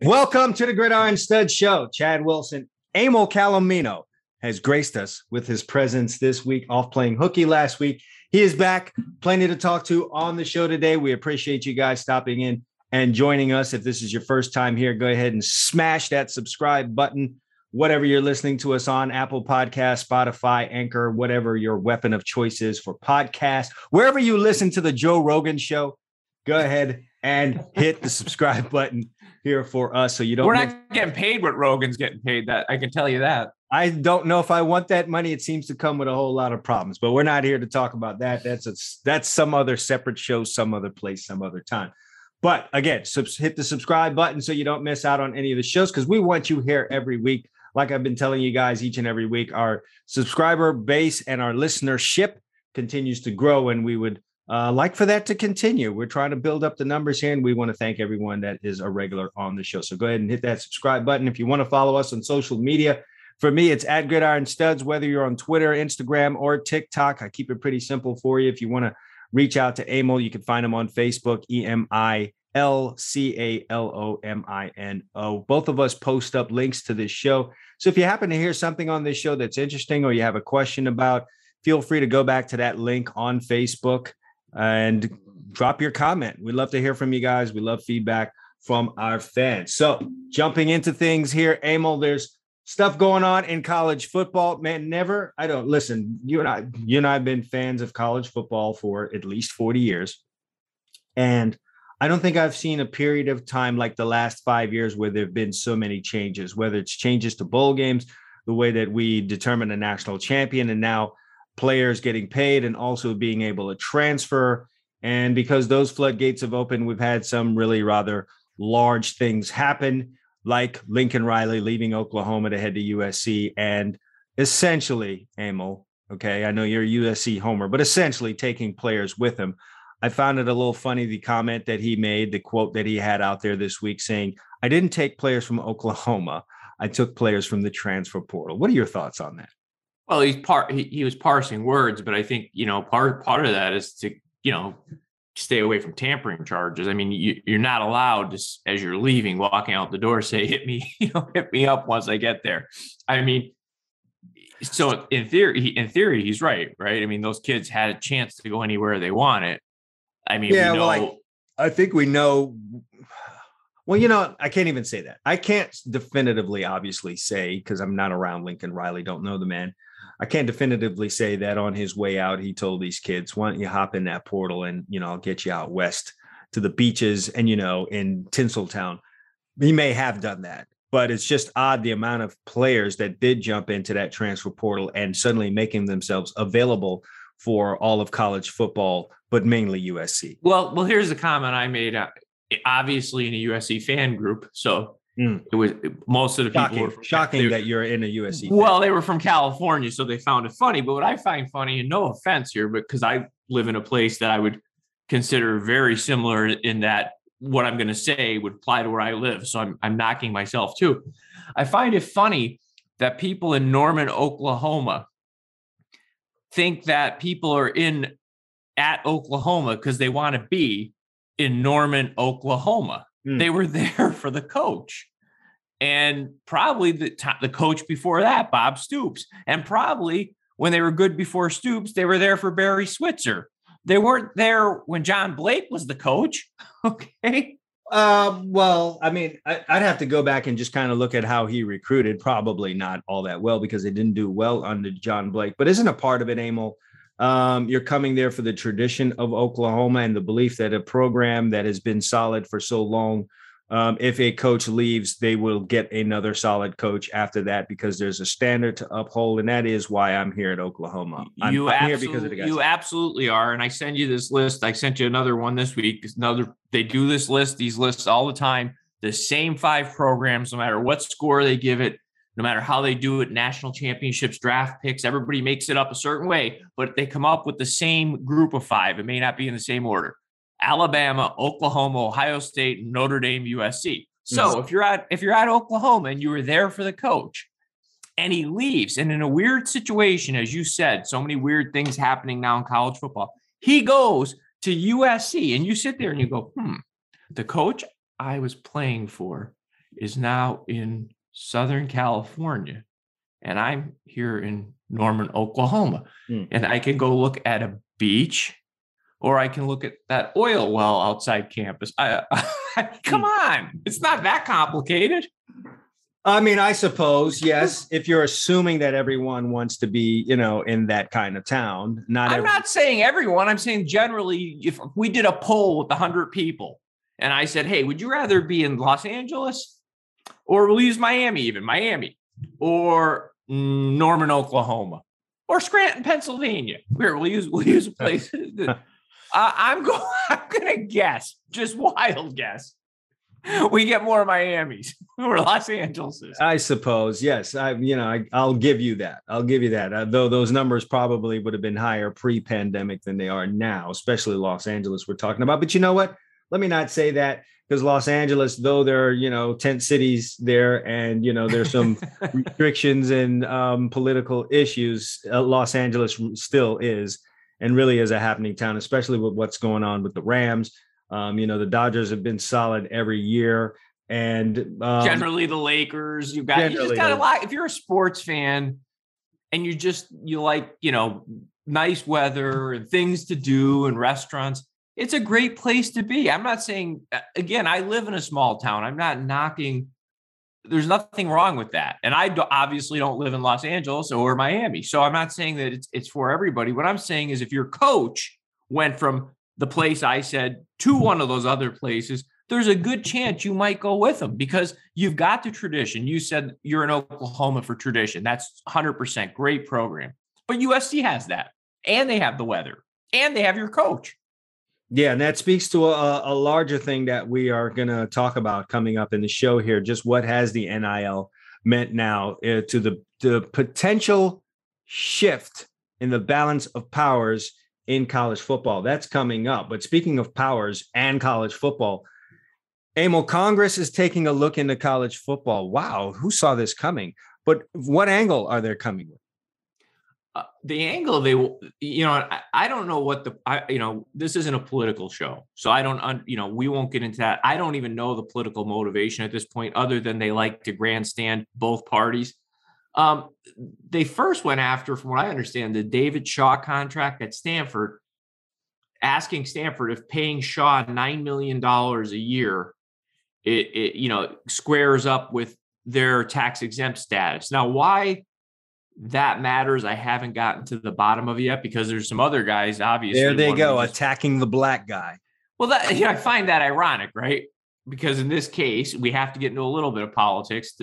Welcome to the Gridiron Stud Show. Chad Wilson, Emil Calomino has graced us with his presence this week off playing hooky last week. He is back, plenty to talk to on the show today. We appreciate you guys stopping in and joining us. If this is your first time here, go ahead and smash that subscribe button, whatever you're listening to us on Apple Podcast, Spotify, Anchor, whatever your weapon of choice is for podcast. Wherever you listen to the Joe Rogan show, go ahead and hit the subscribe button here for us so you don't we're not getting paid what rogan's getting paid that i can tell you that. I don't know if i want that money. It seems to come with a whole lot of problems but we're not here to talk about that. That's a that's some other separate show some other place some other time. But again subs- hit the subscribe button so you don't miss out on any of the shows because we want you here every week like i've been telling you guys each and every week our subscriber base and our listenership continues to grow and we would uh, like for that to continue. We're trying to build up the numbers here, and we want to thank everyone that is a regular on the show. So go ahead and hit that subscribe button if you want to follow us on social media. For me, it's at Gridiron Studs, whether you're on Twitter, Instagram, or TikTok. I keep it pretty simple for you. If you want to reach out to Emil, you can find him on Facebook, E M I L C A L O M I N O. Both of us post up links to this show. So if you happen to hear something on this show that's interesting or you have a question about, feel free to go back to that link on Facebook and drop your comment. We love to hear from you guys. We love feedback from our fans. So, jumping into things here, Emil, there's stuff going on in college football. Man, never, I don't listen. You and I, you and I have been fans of college football for at least 40 years. And I don't think I've seen a period of time like the last five years where there have been so many changes, whether it's changes to bowl games, the way that we determine a national champion, and now players getting paid and also being able to transfer. And because those floodgates have opened, we've had some really rather large things happen, like Lincoln Riley leaving Oklahoma to head to USC and essentially, Emil, okay, I know you're a USC homer, but essentially taking players with him. I found it a little funny the comment that he made, the quote that he had out there this week saying, I didn't take players from Oklahoma. I took players from the transfer portal. What are your thoughts on that? Well, he's part. He, he was parsing words, but I think you know part part of that is to you know stay away from tampering charges. I mean, you, you're not allowed to, as you're leaving, walking out the door, say, "Hit me, you know, hit me up once I get there." I mean, so in theory, in theory, he's right, right? I mean, those kids had a chance to go anywhere they wanted. I mean, yeah, we know, well, I, I think we know. Well, you know, I can't even say that. I can't definitively, obviously, say because I'm not around Lincoln Riley, don't know the man. I can't definitively say that on his way out, he told these kids, why don't you hop in that portal and, you know, I'll get you out west to the beaches and, you know, in Tinseltown. He may have done that, but it's just odd the amount of players that did jump into that transfer portal and suddenly making themselves available for all of college football, but mainly USC. Well, well, here's the comment I made. Uh, obviously, in a USC fan group, so Mm. It was most of the shocking, people were from, shocking that you're in a USC. Well, they were from California, so they found it funny. But what I find funny, and no offense here, but because I live in a place that I would consider very similar in that what I'm going to say would apply to where I live. So I'm I'm knocking myself too. I find it funny that people in Norman, Oklahoma, think that people are in at Oklahoma because they want to be in Norman, Oklahoma. Mm. They were there for the coach. And probably the, the coach before that, Bob Stoops. And probably when they were good before Stoops, they were there for Barry Switzer. They weren't there when John Blake was the coach. Okay. Uh, well, I mean, I, would have to go back and just kind of look at how he recruited. Probably not all that well because they didn't do well under John Blake. But isn't a part of it, Emil? Um, you're coming there for the tradition of Oklahoma and the belief that a program that has been solid for so long, um, if a coach leaves, they will get another solid coach after that because there's a standard to uphold, and that is why I'm here at Oklahoma. I'm, you I'm here because of the guys. You absolutely are, and I send you this list. I sent you another one this week. Another, they do this list, these lists all the time. The same five programs, no matter what score they give it, no matter how they do it, national championships, draft picks, everybody makes it up a certain way, but they come up with the same group of five. It may not be in the same order. Alabama, Oklahoma, Ohio State, Notre Dame, USC. So yes. if you're at if you're at Oklahoma and you were there for the coach, and he leaves. And in a weird situation, as you said, so many weird things happening now in college football, he goes to USC. And you sit there and you go, hmm, the coach I was playing for is now in Southern California. And I'm here in Norman, Oklahoma. Hmm. And I can go look at a beach or I can look at that oil well outside campus. I, I, come hmm. on, it's not that complicated. I mean, I suppose yes. If you're assuming that everyone wants to be, you know, in that kind of town, not. I'm every- not saying everyone. I'm saying generally, if we did a poll with hundred people, and I said, "Hey, would you rather be in Los Angeles, or we'll use Miami, even Miami, or Norman, Oklahoma, or Scranton, Pennsylvania? Here, we'll use we'll use a place." Uh, I'm going. I'm going to guess, just wild guess we get more Miami's or Los Angeles's. I suppose, yes. I, you know, I, will give you that. I'll give you that. Uh, though those numbers probably would have been higher pre-pandemic than they are now, especially Los Angeles. We're talking about, but you know what? Let me not say that because Los Angeles, though there are you know tent cities there, and you know there's some restrictions and um, political issues. Uh, Los Angeles still is, and really is a happening town, especially with what's going on with the Rams um, you know, the Dodgers have been solid every year. And um, generally the Lakers, you've got you just got a lot. If you're a sports fan and you just you like, you know, nice weather and things to do and restaurants, it's a great place to be. I'm not saying again, I live in a small town. I'm not knocking there's nothing wrong with that. And I do, obviously don't live in Los Angeles or Miami. So I'm not saying that it's it's for everybody. What I'm saying is if your coach went from the place I said to one of those other places, there's a good chance you might go with them because you've got the tradition. You said you're in Oklahoma for tradition. That's 100% great program. But USC has that, and they have the weather, and they have your coach. Yeah, and that speaks to a, a larger thing that we are going to talk about coming up in the show here. Just what has the NIL meant now uh, to the the potential shift in the balance of powers in college football. That's coming up. But speaking of powers and college football, Emil, Congress is taking a look into college football. Wow, who saw this coming? But what angle are they coming with? Uh, the angle they you know I, I, don't know what the I, you know this isn't a political show so i don't you know we won't get into that i don't even know the political motivation at this point other than they like to grandstand both parties um, they first went after, from what I understand, the David Shaw contract at Stanford, asking Stanford if paying Shaw nine million dollars a year, it, it you know squares up with their tax exempt status. Now, why that matters, I haven't gotten to the bottom of it yet because there's some other guys. Obviously, there they go just, attacking the black guy. Well, that yeah, I find that ironic, right? Because in this case, we have to get into a little bit of politics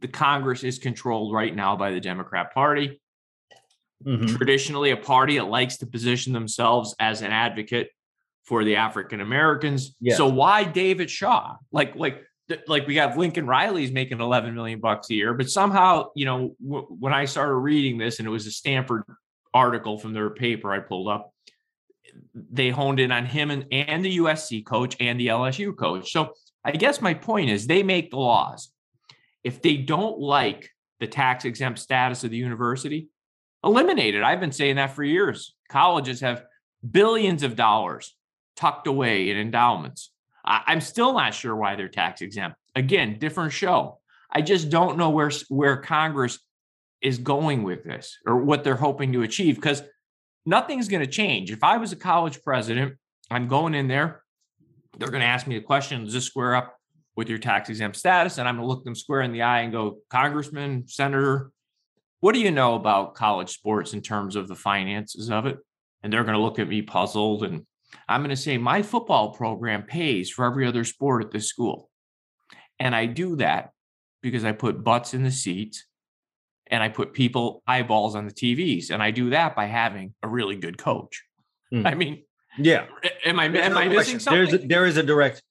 the Congress is controlled right now by the Democrat Party. Mm-hmm. Traditionally, a party that likes to position themselves as an advocate for the African Americans. Yes. So why David Shaw? Like, like, like we have Lincoln Riley's making 11 million bucks a year, but somehow, you know, w- when I started reading this and it was a Stanford article from their paper I pulled up, they honed in on him and, and the USC coach and the LSU coach. So I guess my point is they make the laws if they don't like the tax exempt status of the university, eliminate it. I've been saying that for years. Colleges have billions of dollars tucked away in endowments. I, am still not sure why they're tax exempt. Again, different show. I just don't know where where Congress is going with this or what they're hoping to achieve because nothing's going to change. If I was a college president, I'm going in there. They're going to ask me the question: Does this square up with your tax exempt status. And I'm going to look them square in the eye and go, Congressman, Senator, what do you know about college sports in terms of the finances of it? And they're going to look at me puzzled. And I'm going to say, my football program pays for every other sport at this school. And I do that because I put butts in the seats and I put people eyeballs on the TVs. And I do that by having a really good coach. Mm. I mean, yeah. Am I am I missing something? There's a, there is a direct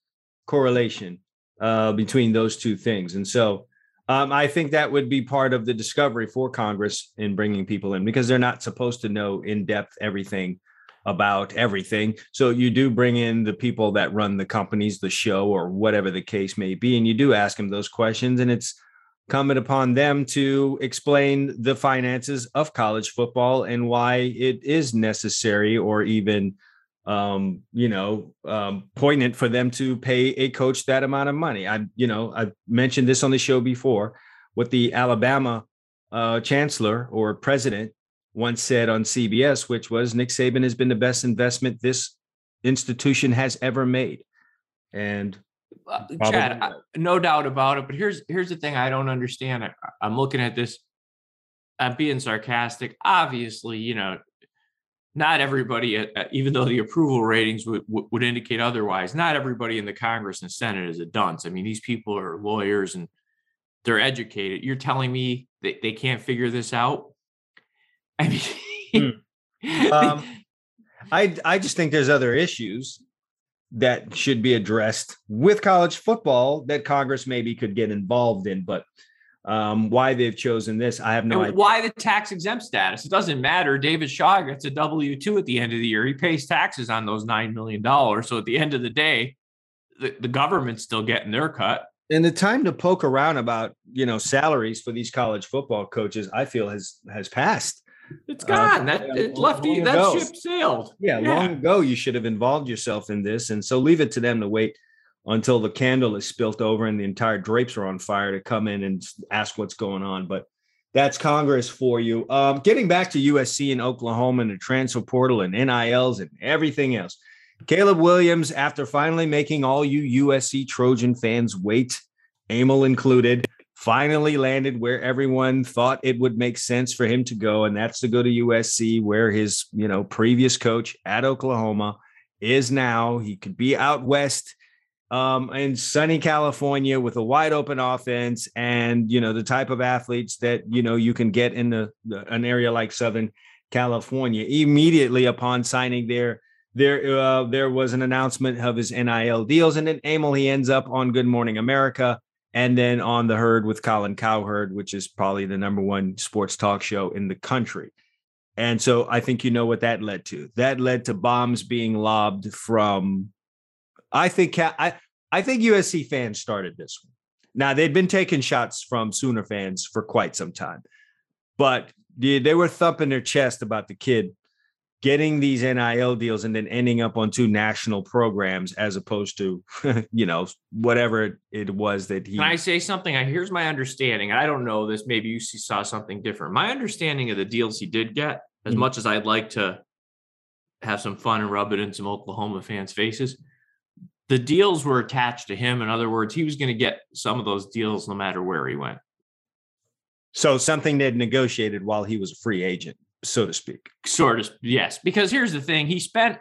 correlation uh, between those two things. And so um, I think that would be part of the discovery for Congress in bringing people in because they're not supposed to know in depth everything about everything. So you do bring in the people that run the companies, the show, or whatever the case may be, and you do ask them those questions. And it's coming upon them to explain the finances of college football and why it is necessary or even um, you know, um, poignant for them to pay a coach that amount of money. I, you know, I've mentioned this on the show before. What the Alabama uh, chancellor or president once said on CBS, which was Nick Saban has been the best investment this institution has ever made. And uh, Chad, I, no doubt about it. But here's here's the thing I don't understand. I, I'm looking at this. I'm being sarcastic. Obviously, you know, not everybody, uh, uh, even though the approval ratings would, would indicate otherwise, not everybody in the Congress and Senate is a dunce. I mean, these people are lawyers and they're educated. You're telling me that they can't figure this out? I mean, hmm. um, I I just think there's other issues that should be addressed with college football that Congress maybe could get involved in, but um, why they've chosen this, I have no and idea. Why the tax exempt status? It doesn't matter. David Shaw gets a W 2 at the end of the year. He pays taxes on those $9 million. So at the end of the day, the, the government's still getting their cut. And the time to poke around about, you know, salaries for these college football coaches, I feel has has passed. It's uh, gone. Uh, that it left you, that ship sailed. Yeah, yeah, long ago you should have involved yourself in this. And so leave it to them to wait until the candle is spilt over and the entire drapes are on fire to come in and ask what's going on. But that's Congress for you. Um, getting back to USC and Oklahoma and the transfer portal and NILs and everything else. Caleb Williams, after finally making all you USC Trojan fans wait, Emil included, finally landed where everyone thought it would make sense for him to go, and that's to go to USC, where his you know previous coach at Oklahoma is now. He could be out west um, in sunny California with a wide open offense and you know the type of athletes that you know you can get in the, the an area like Southern California. Immediately upon signing there, there uh, there was an announcement of his NIL deals, and then Emil he ends up on Good Morning America and then on the herd with Colin Cowherd, which is probably the number one sports talk show in the country. And so I think you know what that led to. That led to bombs being lobbed from I think I I think USC fans started this one. Now they'd been taking shots from Sooner fans for quite some time, but they were thumping their chest about the kid getting these NIL deals and then ending up on two national programs as opposed to, you know, whatever it was that he. Can I say something? Here's my understanding. I don't know this. Maybe you saw something different. My understanding of the deals he did get, as mm-hmm. much as I'd like to have some fun and rub it in some Oklahoma fans' faces, the deals were attached to him. In other words, he was going to get some of those deals no matter where he went. So something they'd negotiated while he was a free agent, so to speak. Sort of, yes. Because here's the thing: he spent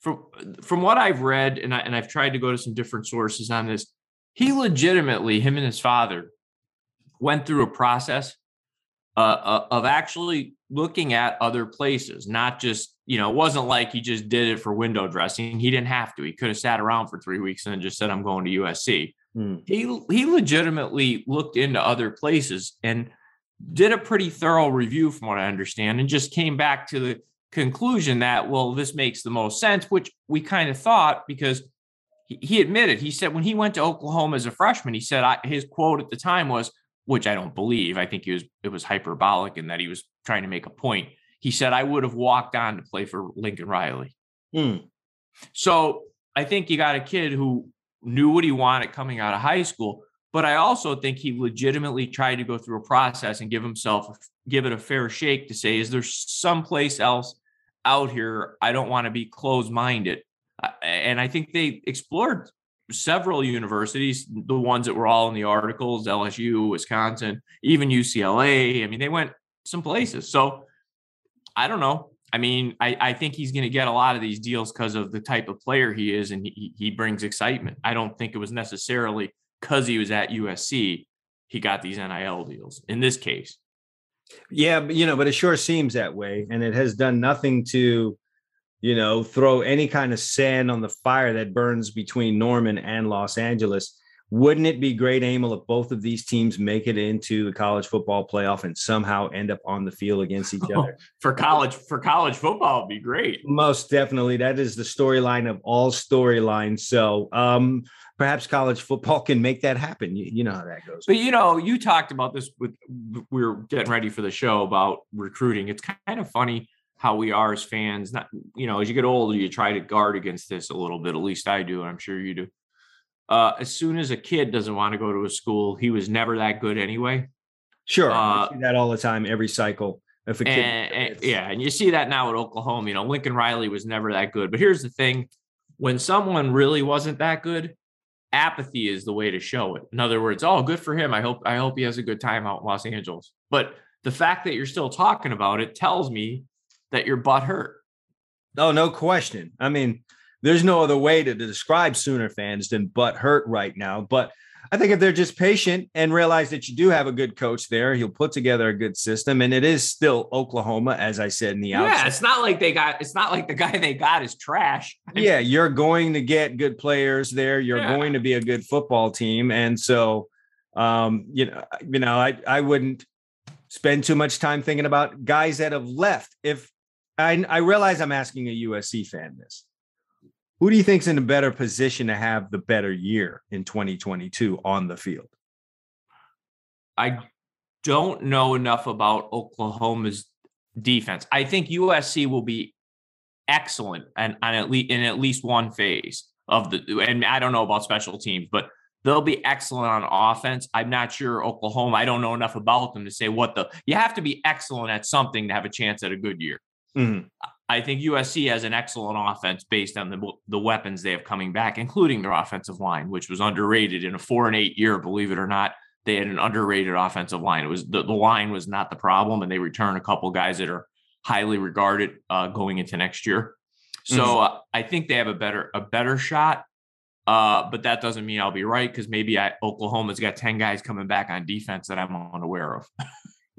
from from what I've read, and I, and I've tried to go to some different sources on this. He legitimately, him and his father, went through a process uh, uh of actually looking at other places, not just you know, it wasn't like he just did it for window dressing. He didn't have to. He could have sat around for three weeks and then just said, "I'm going to USC." Mm. He he legitimately looked into other places and did a pretty thorough review, from what I understand, and just came back to the conclusion that well, this makes the most sense, which we kind of thought because he, admitted he said when he went to Oklahoma as a freshman, he said I, his quote at the time was, which I don't believe. I think he was it was hyperbolic and that he was trying to make a point he said, I would have walked on to play for Lincoln Riley. Mm. So I think you got a kid who knew what he wanted coming out of high school, but I also think he legitimately tried to go through a process and give himself give it a fair shake to say, is there someplace else out here? I don't want to be closed minded. And I think they explored several universities, the ones that were all in the articles, LSU, Wisconsin, even UCLA. I mean, they went some places. So I don't know. I mean, I, I think he's going to get a lot of these deals because of the type of player he is, and he, he brings excitement. I don't think it was necessarily because he was at USC he got these NIL deals in this case. Yeah, but, you know, but it sure seems that way, and it has done nothing to, you know, throw any kind of sand on the fire that burns between Norman and Los Angeles. Wouldn't it be great, Emil, if both of these teams make it into the college football playoff and somehow end up on the field against each other? for college, for college football, it'd be great. Most definitely. That is the storyline of all storylines. So um, perhaps college football can make that happen. You, you know how that goes. But you know, you talked about this with we were getting ready for the show about recruiting. It's kind of funny how we are as fans. Not you know, as you get older, you try to guard against this a little bit. At least I do, and I'm sure you do uh, as soon as a kid doesn't want to go to a school, he was never that good anyway. Sure, uh, that all the time, every cycle. If a kid, and, and, yeah, and you see that now at Oklahoma. You know, Lincoln Riley was never that good. But here's the thing: when someone really wasn't that good, apathy is the way to show it. In other words, oh, good for him. I hope I hope he has a good time out in Los Angeles. But the fact that you're still talking about it tells me that your butt hurt. Oh, no question. I mean, there's no other way to describe Sooner fans than butt hurt right now. But I think if they're just patient and realize that you do have a good coach there, he'll put together a good system. And it is still Oklahoma, as I said in the outset. Yeah, it's not like they got. It's not like the guy they got is trash. yeah, you're going to get good players there. You're yeah. going to be a good football team, and so, um, you know, you know, I I wouldn't spend too much time thinking about guys that have left. If I I realize I'm asking a USC fan this who do you think's in a better position to have the better year in 2022 on the field? I don't know enough about Oklahoma's defense. I think USC will be excellent and, and at least in at least one phase of the and I don't know about special teams, but they'll be excellent on offense. I'm not sure Oklahoma. I don't know enough about them to say what the you have to be excellent at something to have a chance at a good year. Mm-hmm. I think USC has an excellent offense based on the the weapons they have coming back, including their offensive line, which was underrated in a four and eight year. Believe it or not, they had an underrated offensive line. It was the, the line was not the problem, and they return a couple guys that are highly regarded uh, going into next year. So mm-hmm. uh, I think they have a better a better shot. Uh, but that doesn't mean I'll be right because maybe I, Oklahoma's got ten guys coming back on defense that I'm unaware of.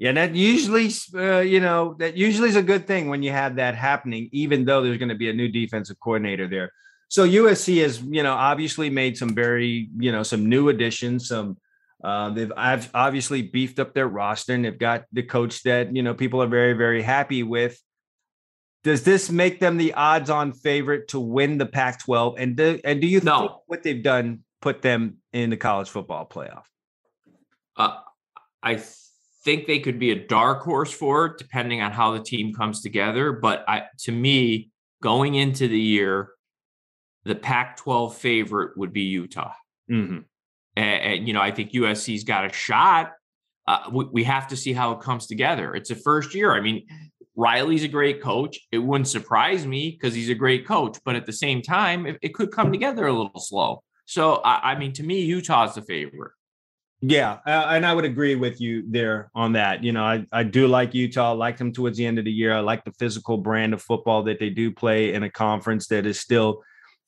Yeah, that usually, uh, you know, that usually is a good thing when you have that happening, even though there's going to be a new defensive coordinator there. So USC has, you know, obviously made some very, you know, some new additions. Some uh, they've I've obviously beefed up their roster, and they've got the coach that you know people are very, very happy with. Does this make them the odds-on favorite to win the Pac-12? And do and do you no. think what they've done put them in the college football playoff? Uh, I think they could be a dark horse for it, depending on how the team comes together. But I, to me, going into the year, the Pac-12 favorite would be Utah. Mm-hmm. And, and, you know, I think USC's got a shot. Uh, we, we have to see how it comes together. It's a first year. I mean, Riley's a great coach. It wouldn't surprise me because he's a great coach, but at the same time, it, it could come together a little slow. So, I, I mean, to me, Utah's the favorite. Yeah, uh, and I would agree with you there on that. You know, I, I do like Utah. I like them towards the end of the year. I like the physical brand of football that they do play in a conference that is still,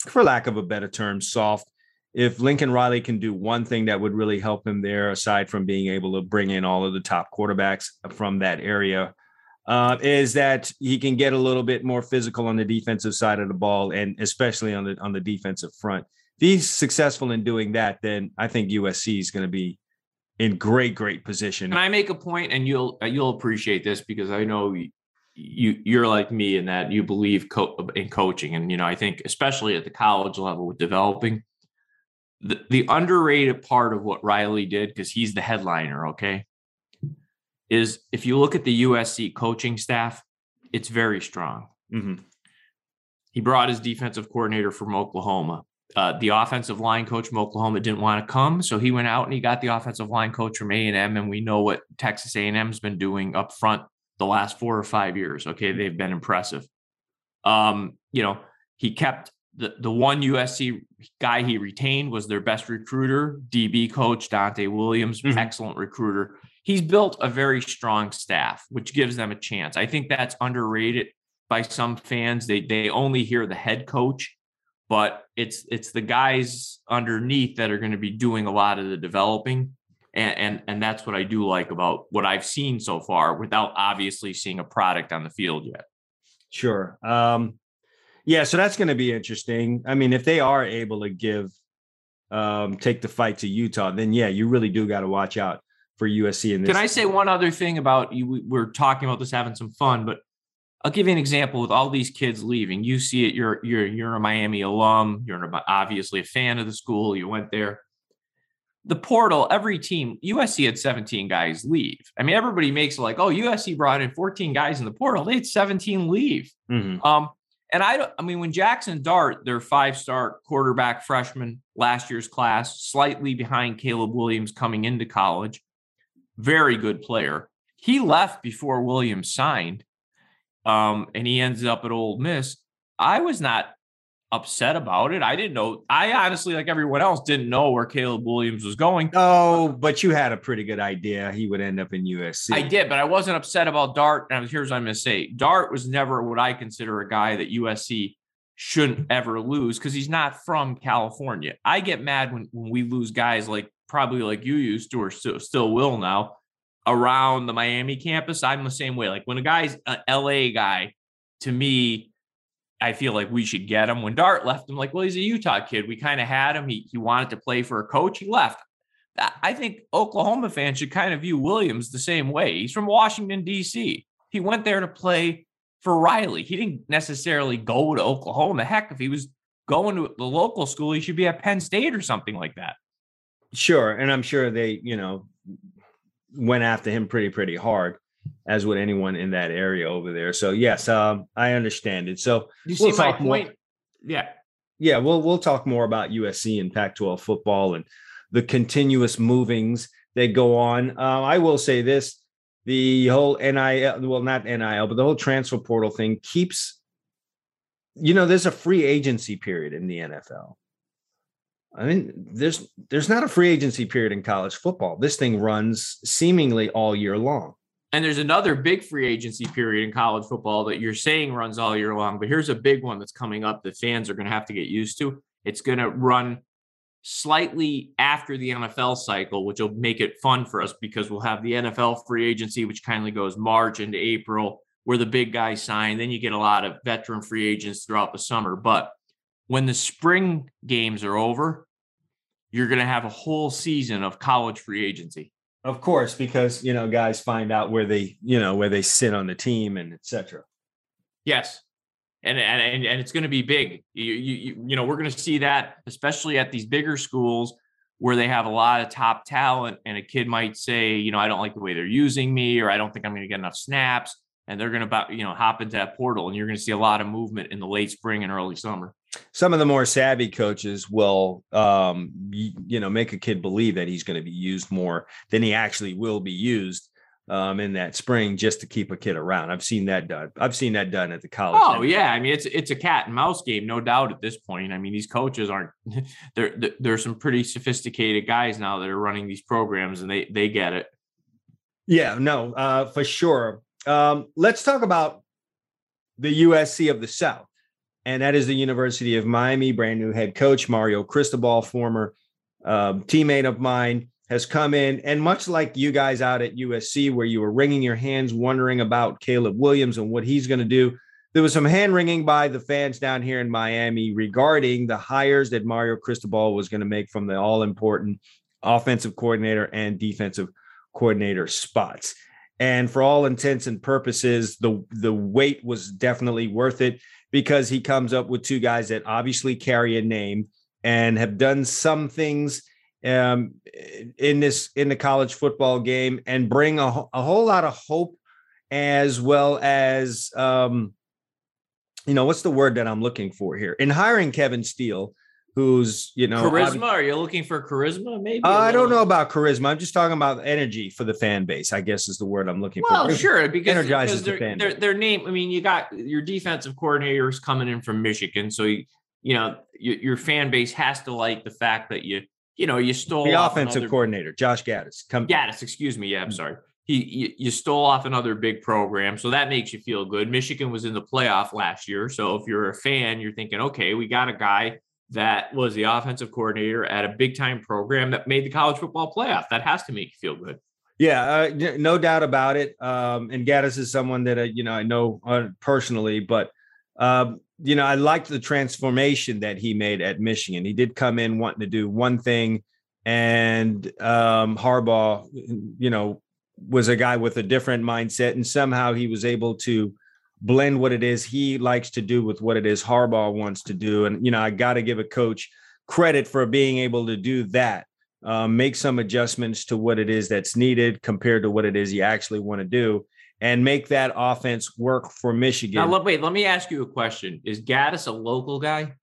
for lack of a better term, soft. If Lincoln Riley can do one thing that would really help him there, aside from being able to bring in all of the top quarterbacks from that area, uh, is that he can get a little bit more physical on the defensive side of the ball, and especially on the on the defensive front. If he's successful in doing that, then I think USC is going to be in great, great position. And I make a point, and you'll uh, you'll appreciate this because I know you you're like me in that you believe co- in coaching, and you know I think especially at the college level with developing the, the underrated part of what Riley did because he's the headliner. Okay, is if you look at the USC coaching staff, it's very strong. Mm-hmm. He brought his defensive coordinator from Oklahoma uh, the offensive line coach from Oklahoma didn't want to come, so he went out and he got the offensive line coach from A and M, and we know what Texas A and M's been doing up front the last four or five years. Okay, they've been impressive. Um, you know, he kept the the one USC guy he retained was their best recruiter, DB coach Donte Williams, mm-hmm. excellent recruiter. He's built a very strong staff, which gives them a chance. I think that's underrated by some fans. They they only hear the head coach but it's it's the guys underneath that are going to be doing a lot of the developing and, and and that's what I do like about what I've seen so far without obviously seeing a product on the field yet. Sure. Um yeah, so that's going to be interesting. I mean, if they are able to give um, take the fight to Utah, then yeah, you really do got to watch out for USC. In this. Can I say one other thing about you? We're talking about this having some fun, but I'll give you an example with all these kids leaving. You see it. You're you're you're a Miami alum. You're obviously a fan of the school. You went there. The portal, every team, USC had 17 guys leave. I mean, everybody makes like, oh, USC brought in 14 guys in the portal. They had 17 leave. Mm-hmm. Um, and I don't, I mean, when Jackson Dart, their five star quarterback freshman last year's class, slightly behind Caleb Williams coming into college, very good player. He left before Williams signed um, and he ends up at Ole Miss. I was not upset about it. I didn't know. I honestly, like everyone else, didn't know where Caleb Williams was going. Oh, but you had a pretty good idea he would end up in USC. I did, but I wasn't upset about Dart. And here's what I'm going to say: Dart was never what I consider a guy that USC shouldn't ever lose because he's not from California. I get mad when when we lose guys like probably like you used to or still, still will now around the Miami campus, I'm the same way. Like when a guy's an LA guy, to me, I feel like we should get him. When Dart left, I'm like, well, he's a Utah kid. We kind of had him. He, he wanted to play for a coach. He left. I think Oklahoma fans should kind of view Williams the same way. He's from Washington, D.C. He went there to play for Riley. He didn't necessarily go to Oklahoma. Heck, if he was going to the local school, he should be at Penn State or something like that. Sure. And I'm sure they, you know, went after him pretty pretty hard as would anyone in that area over there. So yes um, i understand it. So you see we'll my point more, yeah. Yeah we'll we'll talk more about usc and pac 12 football and the continuous movings that go on. Uh, i will say this the whole nil well not nil but the whole transfer portal thing keeps you know there's a free agency period in the nfl I mean, there's there's not a free agency period in college football. This thing runs seemingly all year long. And there's another big free agency period in college football that you're saying runs all year long. But here's a big one that's coming up that fans are going to have to get used to. It's going to run slightly after the NFL cycle, which will make it fun for us because we'll have the NFL free agency, which kindly goes March into April, where the big guys sign. Then you get a lot of veteran free agents throughout the summer. But when the spring games are over, you're going to have a whole season of college free agency. Of course, because you know guys find out where they you know where they sit on the team and etc. Yes, and and and it's going to be big. You you you know we're going to see that especially at these bigger schools where they have a lot of top talent, and a kid might say, you know, I don't like the way they're using me, or I don't think I'm going to get enough snaps, and they're going to about you know hop into that portal, and you're going to see a lot of movement in the late spring and early summer some of the more savvy coaches will um, you, you know make a kid believe that he's going to be used more than he actually will be used um, in that spring just to keep a kid around. I've seen that done. I've seen that done at the college. Oh level. yeah, I mean it's it's a cat and mouse game, no doubt at this point. I mean these coaches aren't there. There's some pretty sophisticated guys now that are running these programs, and they they get it. Yeah, no, uh, for sure. Um, let's talk about the USC of the South and that is the University of Miami. Brand new head coach Mario Cristobal, former um, teammate of mine, has come in. And much like you guys out at USC, where you were wringing your hands, wondering about Caleb Williams and what he's going to do, there was some hand wringing by the fans down here in Miami regarding the hires that Mario Cristobal was going to make from the all important offensive coordinator and defensive coordinator spots. And for all intents and purposes, the the wait was definitely worth it because he comes up with two guys that obviously carry a name and have done some things um, in this in the college football game and bring a, a whole lot of hope as well as um, you know what's the word that I'm looking for here? In hiring Kevin Steele who's you know charisma? Are you looking for charisma maybe uh, i don't know about charisma. I'm just talking about energy for the fan base i guess is the word i'm looking well, for. Well sure because, energizes because the fan their, their, name i mean you got your defensive coordinators coming in from michigan so you, you know your, your fan base has to like the fact that you you know you stole the offensive another, coordinator josh gattis come gattis excuse me yeah i'm mm. sorry. He you, you stole off another big program so that makes you feel good. Michigan was in the playoff last year so if you're a fan you're thinking okay we got a guy that was the offensive coordinator at a big time program that made the college football playoff. That has to make you feel good. Yeah, uh, no doubt about it. Um, and Gattis is someone that uh, you know I know uh, personally, but um, you know, I liked the transformation that he made at Michigan. He did come in wanting to do one thing, and um, Harbaugh, you know, was a guy with a different mindset, and somehow he was able to blend what it is he likes to do with what it is Harbaugh wants to do. And you know, I got to give a coach credit for being able to do that. Um, make some adjustments to what it is that's needed compared to what it is you actually want to do and make that offense work for Michigan. Now, wait, let me ask you a question. Is Gattis a local guy?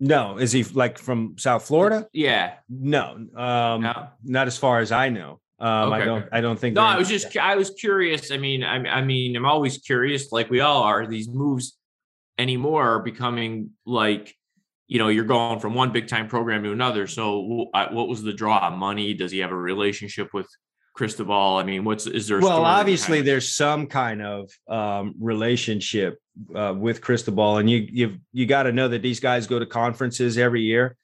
No. Is he like from South Florida? Yeah. No. Um, no. Not as far as I know. Um, okay. I don't. I don't think. No, I was just. I was curious. I mean, I, I mean, I'm always curious, like we all are. These moves anymore are becoming like, you know, you're going from one big time program to another. So, what was the draw? Money? Does he have a relationship with Cristobal? I mean, what's is there? well, obviously, there's some kind of um, relationship uh, with Cristobal, and you you you got to know that these guys go to conferences every year,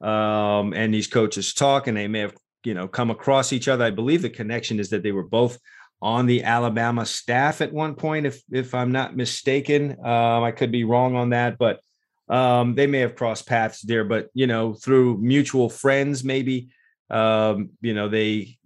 um, and these coaches talk, and they may have you know come across each other. I believe the connection is that they were both on the Alabama staff at one point, if if I'm not mistaken. Um, I could be wrong on that, but um, they may have crossed paths there. But you know, through mutual friends, maybe um, you know they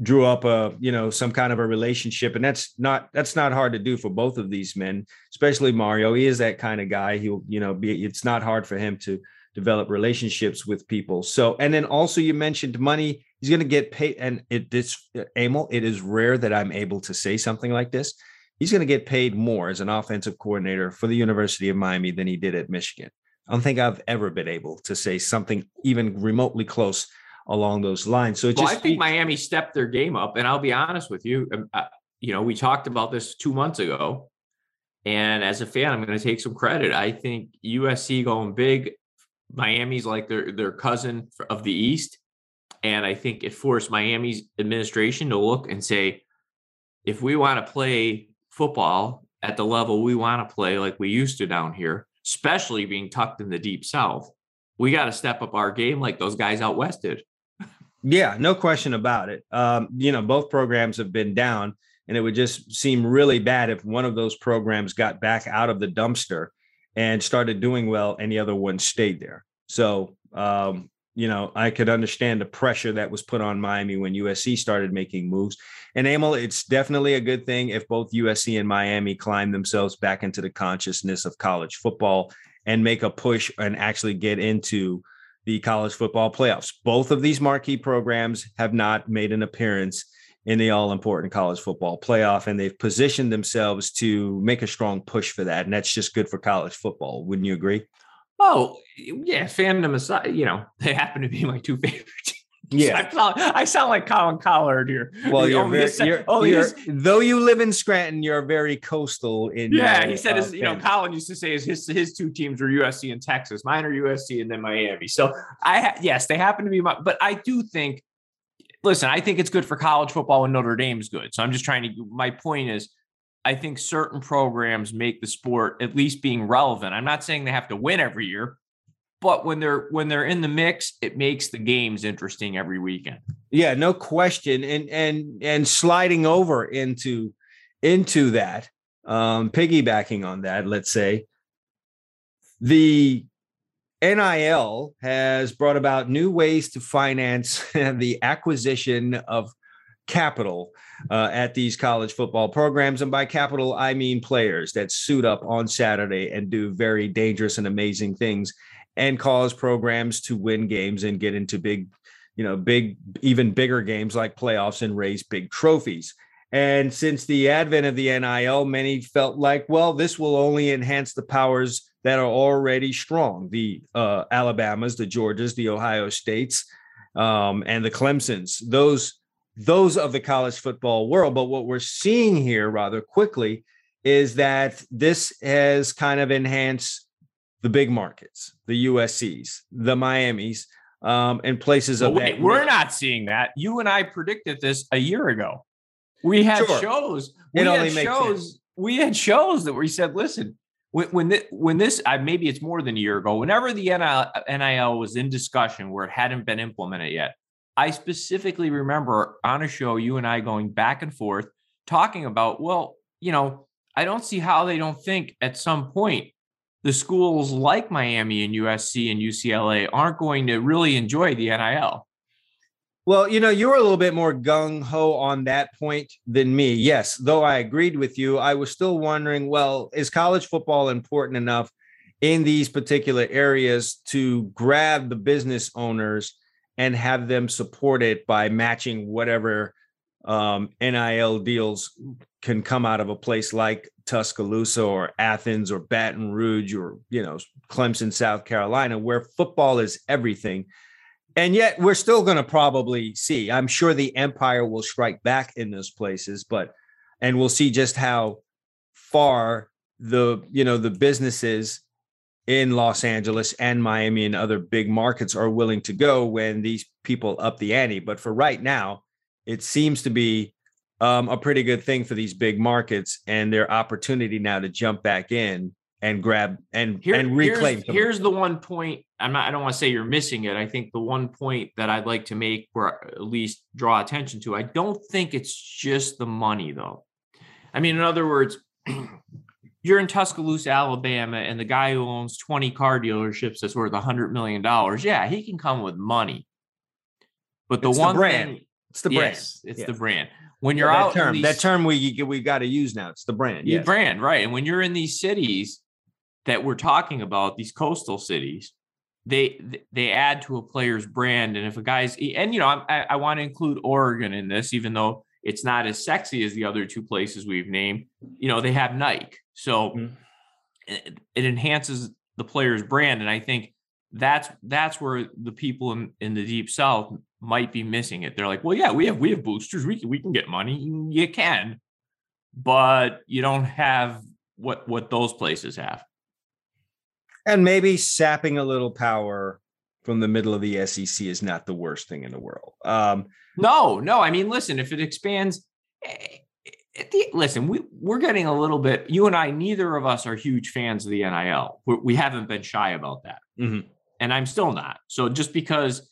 drew up a you know some kind of a relationship and that's not that's not hard to do for both of these men especially mario he is that kind of guy he'll you know be it's not hard for him to develop relationships with people so and then also you mentioned money he's going to get paid and it this Emil it is rare that i'm able to say something like this he's going to get paid more as an offensive coordinator for the university of miami than he did at michigan i don't think i've ever been able to say something even remotely close along those lines. So well, just I think Miami stepped their game up, and I'll be honest with you. Um, uh, you know, we talked about this two months ago, and as a fan, I'm going to take some credit. I think USC going big, Miami's like their their cousin of the East, and I think it forced Miami's administration to look and say, if we want to play football at the level we want to play like we used to down here, especially being tucked in the deep south, we got to step up our game like those guys out west did. Yeah, no question about it. Um, you know, both programs have been down, and it would just seem really bad if one of those programs got back out of the dumpster and started doing well, and the other one stayed there. So, um, you know, I could understand the pressure that was put on Miami when USC started making moves. And Emil, it's definitely a good thing if both USC and Miami climb themselves back into the consciousness of college football and make a push and actually get into the college football playoffs. Both of these marquee programs have not made an appearance in the all important college football playoff, and they've positioned themselves to make a strong push for that. And that's just good for college football. Wouldn't you agree? Oh, yeah. Fandom aside, you know, they happen to be my two favorite teams. Yeah, I sound, I sound like Colin Cowherd here. Well, you're, very, you're, oh, you're though you live in Scranton, you're very coastal. In yeah, your, he said, uh, his, you know, Colin used to say his, his his two teams were USC and Texas. Mine are USC and then Miami. So I ha- yes, they happen to be my, but I do think. Listen, I think it's good for college football and Notre Dame's good. So I'm just trying to. My point is, I think certain programs make the sport at least being relevant. I'm not saying they have to win every year, but when they're when they're in the mix it makes the games interesting every weekend yeah no question and and and sliding over into into that um piggybacking on that let's say the NIL has brought about new ways to finance the acquisition of capital uh, at these college football programs. And by capital, I mean players that suit up on Saturday and do very dangerous and amazing things and cause programs to win games and get into big, you know, big, even bigger games like playoffs and raise big trophies. And since the advent of the NIL, many felt like, well, this will only enhance the powers that are already strong the uh, Alabamas, the Georgias, the Ohio States, um, and the Clemsons, those, those of the college football world. But what we're seeing here rather quickly is that this has kind of enhanced the big markets, the USCs, the Miamis, um, and places well, of wait, that. We're not seeing that. You and I predicted this a year ago. We had sure. shows. We it had shows. Sense. We had shows that we said, listen, when when, this, when this uh, maybe it's more than a year ago. Whenever the NIL, NIL was in discussion where it hadn't been implemented yet, I specifically remember on a show you and I going back and forth talking about, well, you know, I don't see how they don't think at some point the schools like Miami and USC and UCLA aren't going to really enjoy the NIL. Well, you know, you were a little bit more gung ho on that point than me. Yes, though I agreed with you, I was still wondering well, is college football important enough in these particular areas to grab the business owners and have them support it by matching whatever um, NIL deals can come out of a place like Tuscaloosa or Athens or Baton Rouge or, you know, Clemson, South Carolina, where football is everything and yet we're still going to probably see. I'm sure the empire will strike back in those places but and we'll see just how far the you know the businesses in los angeles and miami and other big markets are willing to go when these people up the ante. But for right now it seems to be um, a pretty good thing for these big markets and their opportunity now to jump back in and grab and Here, and reclaim. Here's, here's, the one point. I'm not. I don't want to say you're missing it. I think the one point that I'd like to make, or at least draw attention to, I don't think it's just the money, though. I mean, in other words, you're in Tuscaloosa, Alabama, and the guy who owns 20 car dealerships that's worth 100 million dollars. Yeah, he can come with money. But the it's one the brand. Thing, it's the brand. Yes, it's the brand. When you're yeah, that out, term, these, that term we we got to use now. It's the brand. Yeah, brand, right? And when you're in these cities that we're talking about, these coastal cities, they they add to a player's brand. And if a guy's and you know, I, I want to include Oregon in this, even though it's not as sexy as the other two places we've named. You know, they have Nike, so mm-hmm. it, it enhances the player's brand, and I think that's that's where the people in, in the deep south might be missing it. They're like, well, yeah, we have we have boosters, we can, we can get money, you can, but you don't have what what those places have and maybe sapping a little power from the middle of the SEC is not the worst thing in the world. Um, no, no. I mean, listen, if it expands, eh, the, listen, we, we're getting a little bit, you and I, neither of us are huge fans of the NIL. We're, we have not been shy about that. Mm-hmm. And I'm still not. So just because,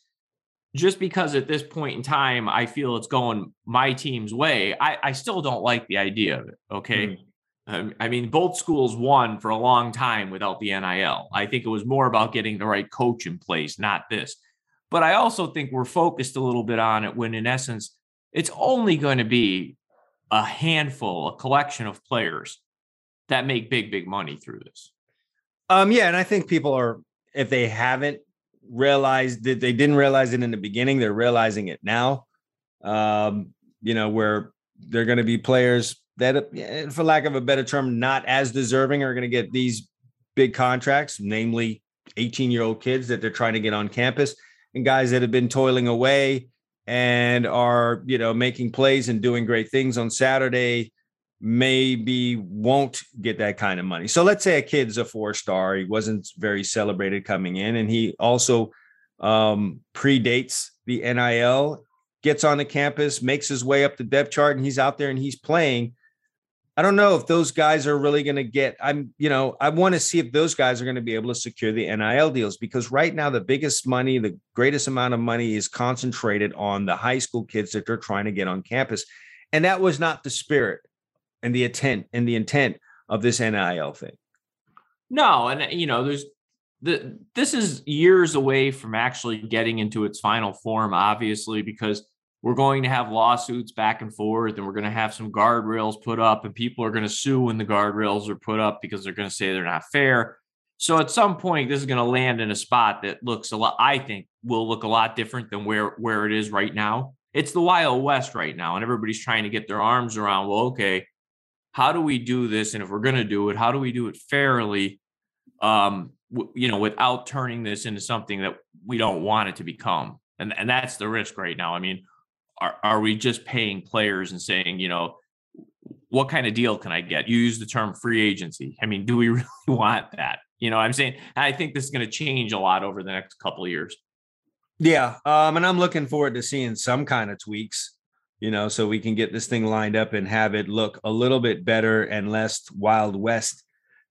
just because at this point in time, I feel it's going my team's way, I, I still don't like the idea of it. Okay. Mm-hmm. Um, I mean, both schools won for a long time without the NIL. I think it was more about getting the right coach in place, not this. But I also think we're focused a little bit on it when, in essence, it's only going to be a handful, a collection of players that make big, big money through this. Um, yeah, and I think people are, if they haven't realized that they didn't realize it in the beginning, they're realizing it now. Um, you know, where they're going to be players that, for lack of a better term, not as deserving are going to get these big contracts, namely 18 year old kids that they're trying to get on campus and guys that have been toiling away and are, you know, making plays and doing great things on Saturday maybe won't get that kind of money. So let's say a kid's a four star, he wasn't very celebrated coming in, and he also um, predates the NIL, gets on the campus, makes his way up the depth chart, and he's out there and he's playing. I don't know if those guys are really going to get. I'm, you know, I want to see if those guys are going to be able to secure the NIL deals because right now the biggest money, the greatest amount of money is concentrated on the high school kids that they're trying to get on campus, and that was not the spirit and the intent and the intent of this NIL thing. No, and you know, there's the this is years away from actually getting into its final form, obviously, because we're going to have lawsuits back and forth and we're going to have some guardrails put up and people are going to sue when the guardrails are put up because they're going to say they're not fair. So at some point this is going to land in a spot that looks a lot i think will look a lot different than where where it is right now. It's the wild west right now and everybody's trying to get their arms around well okay how do we do this? And if we're going to do it how do we do it fairly um you know without turning this into something that we don't want it to become? And and that's the risk right now. I mean are, are we just paying players and saying, you know, what kind of deal can I get? You use the term free agency. I mean, do we really want that? You know, I'm saying I think this is going to change a lot over the next couple of years. Yeah. Um, and I'm looking forward to seeing some kind of tweaks, you know, so we can get this thing lined up and have it look a little bit better and less Wild West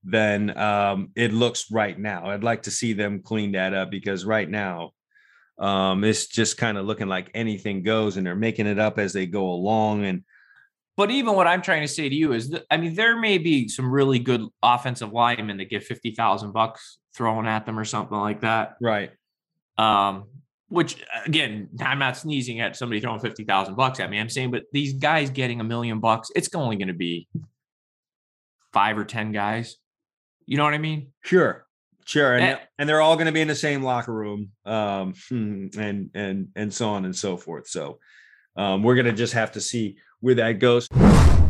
than um, it looks right now. I'd like to see them clean that up because right now um, it's just kind of looking like anything goes, and they're making it up as they go along. And But even what I'm trying to say to you is that I mean, there may be some really good offensive linemen that get fifty thousand bucks thrown at them or something like that. Right. Um, which again, I'm not sneezing at somebody throwing fifty thousand bucks at me. I'm saying, but these guys getting a million bucks, it's only going to be five or ten guys. You know what I mean? Sure. Sure. And, Eh. and they're all going to be in the same locker room. Um, hmm, and and and so on and so forth. So um, we're gonna just have to see where that goes.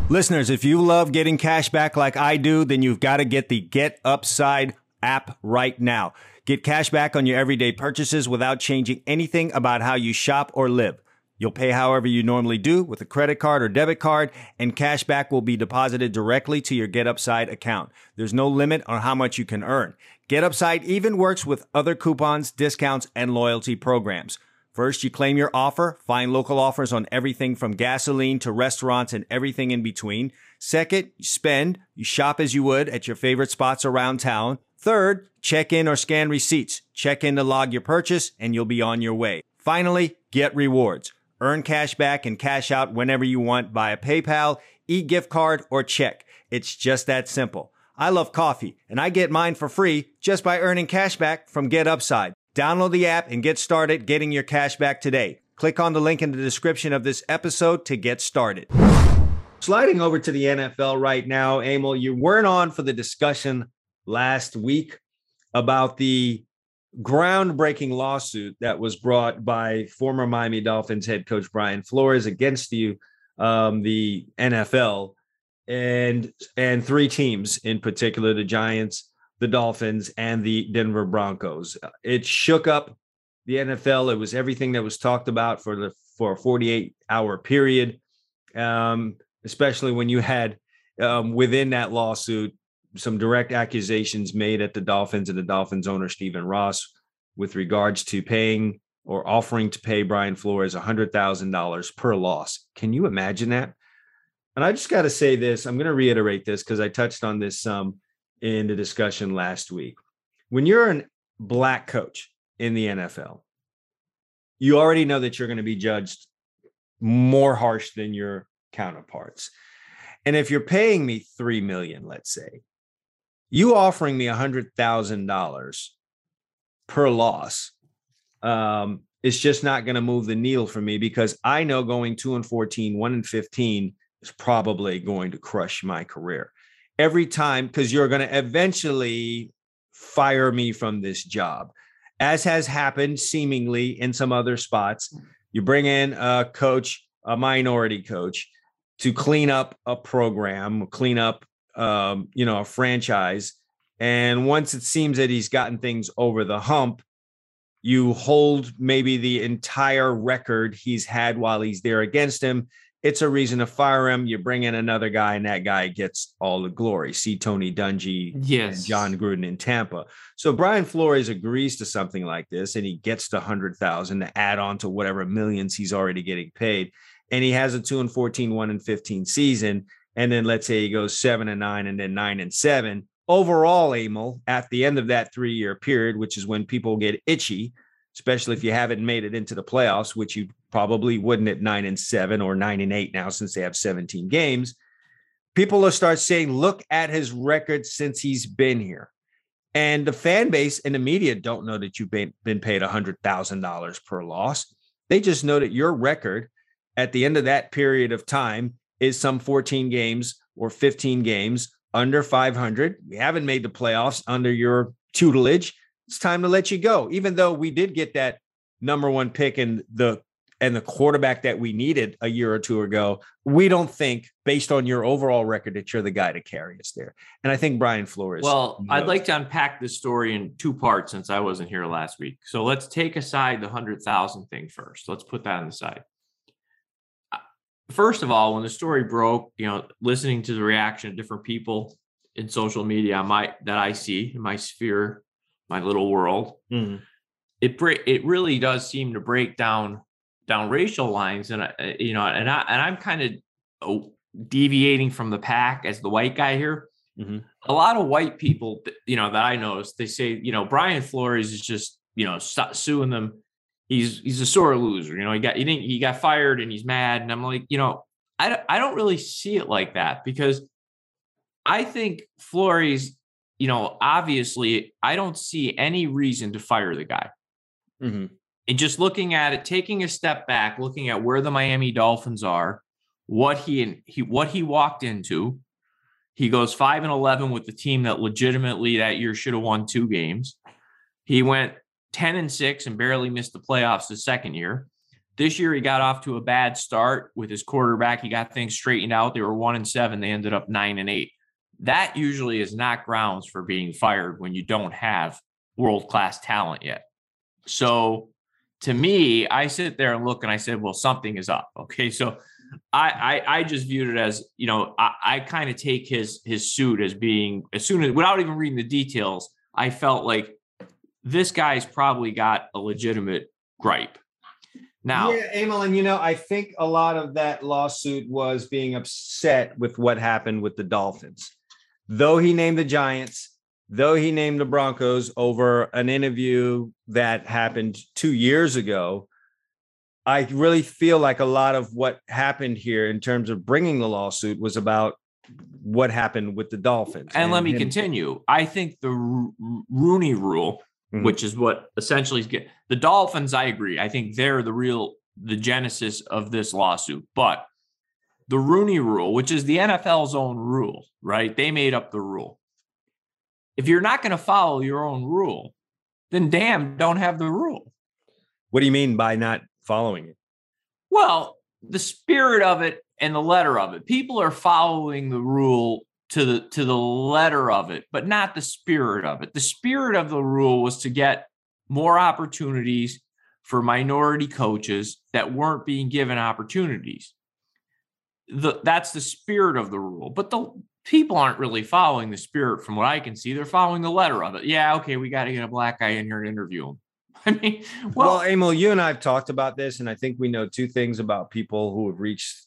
Listeners, if you love getting cash back like I do, then you've got to get the Get Upside app right now. Get cash back on your everyday purchases without changing anything about how you shop or live. You'll pay however you normally do with a credit card or debit card, and cash back will be deposited directly to your Get Upside account. There's no limit on how much you can earn. Get Upside even works with other coupons, discounts, and loyalty programs. First, you claim your offer, find local offers on everything from gasoline to restaurants and everything in between. Second, you spend, you shop as you would at your favorite spots around town. Third, check in or scan receipts. Check in to log your purchase and you'll be on your way. Finally, get rewards. Earn cash back and cash out whenever you want via PayPal, e-gift card, or check. It's just that simple. I love coffee and I get mine for free just by earning cash back from GetUpside. Download the app and get started getting your cash back today. Click on the link in the description of this episode to get started. Sliding over to the NFL right now, Emil, you weren't on for the discussion last week about the groundbreaking lawsuit that was brought by former Miami Dolphins head coach Brian Flores against you, um, the NFL, and and three teams in particular: the Giants, the Dolphins, and the Denver Broncos. It shook up the NFL. It was everything that was talked about for the for a 48 hour period, um, especially when you had um, within that lawsuit some direct accusations made at the Dolphins and the Dolphins owner Stephen Ross with regards to paying or offering to pay Brian Flores $100,000 per loss. Can you imagine that? And I just got to say this, I'm going to reiterate this because I touched on this some in the discussion last week. When you're a black coach in the NFL, you already know that you're going to be judged more harsh than your counterparts. And if you're paying me 3 million, let's say, you offering me a hundred thousand dollars per loss um, is just not going to move the needle for me because I know going two and 14, one and 15 is probably going to crush my career every time because you're going to eventually fire me from this job, as has happened seemingly in some other spots. You bring in a coach, a minority coach, to clean up a program, clean up um, you know, a franchise. And once it seems that he's gotten things over the hump, you hold maybe the entire record he's had while he's there against him. It's a reason to fire him. You bring in another guy, and that guy gets all the glory. See Tony Dungy Yes. and Jon Gruden in Tampa. So Brian Flores agrees to something like this, and he gets the hundred thousand to add on to whatever millions he's already getting paid. And he has a two and 14, one and 15 season. And then let's say he goes seven and nine and then nine and seven. Overall, Emil, at the end of that three year period, which is when people get itchy, especially if you haven't made it into the playoffs, which you probably wouldn't at nine and seven or nine and eight now since they have 17 games, people will start saying, look at his record since he's been here. And the fan base and the media don't know that you've been, been paid $100,000 per loss. They just know that your record at the end of that period of time is some 14 games or 15 games under 500. We haven't made the playoffs under your tutelage. It's time to let you go. Even though we did get that number one pick and the and the quarterback that we needed a year or two ago, we don't think, based on your overall record, that you're the guy to carry us there. And I think Brian Flores. Well, I'd like to unpack this story in two parts since I wasn't here last week. So let's take aside the hundred thousand thing first. Let's put that on the side. Uh, First of all, when the story broke, you know, listening to the reaction of different people in social media, my that I see in my sphere, my little world, Mhm. it it really does seem to break down down racial lines, and I, you know, and I and I'm kind of oh, deviating from the pack as the white guy here Mhm. a lot of white people, you know, that I noticed, they say, you know, Brian Flores is just, you know, su- suing them. He's he's a sore loser. You know, he got he didn't he got fired and he's mad. And I'm like, you know, I don't, I don't really see it like that because I think Flores, you know, obviously, I don't see any reason to fire the guy. Mm-hmm. And just looking at it, taking a step back, looking at where the Miami Dolphins are, what he he what he walked into, he goes five and eleven with the team that legitimately that year should have won two games. He went ten and six and barely missed the playoffs the second year. This year he got off to a bad start with his quarterback. He got things straightened out. They were one and seven. They ended up nine and eight. That usually is not grounds for being fired when you don't have world class talent yet. So to me, I sit there and look and I said, well, something is up. Okay. So I I, I just viewed it as, you know, I, I kind of take his his suit as being as soon as without even reading the details, I felt like this guy's probably got a legitimate gripe. Now, yeah, Emil, and you know, I think a lot of that lawsuit was being upset with what happened with the Dolphins. Though he named the Giants, though he named the Broncos over an interview that happened two years ago, I really feel like a lot of what happened here in terms of bringing the lawsuit was about what happened with the Dolphins. And, and let me him. continue. I think the Ro- Rooney rule, mm-hmm. which is what essentially get the Dolphins, I agree. I think they're the real the genesis of this lawsuit. But the Rooney rule, which is the NFL's own rule, right? They made up the rule. If you're not going to follow your own rule, then damn, don't have the rule. What do you mean by not following it? Well, the spirit of it and the letter of it. People are following the rule to the to the letter of it, but not the spirit of it. The spirit of the rule was to get more opportunities for minority coaches that weren't being given opportunities. The, that's the spirit of the rule. But the people aren't really following the spirit from what I can see. They're following the letter of it. Yeah, okay, we got to get a black guy in here and interview him. I mean, well, well, Emil, you and I have talked about this, and I think we know two things about people who have reached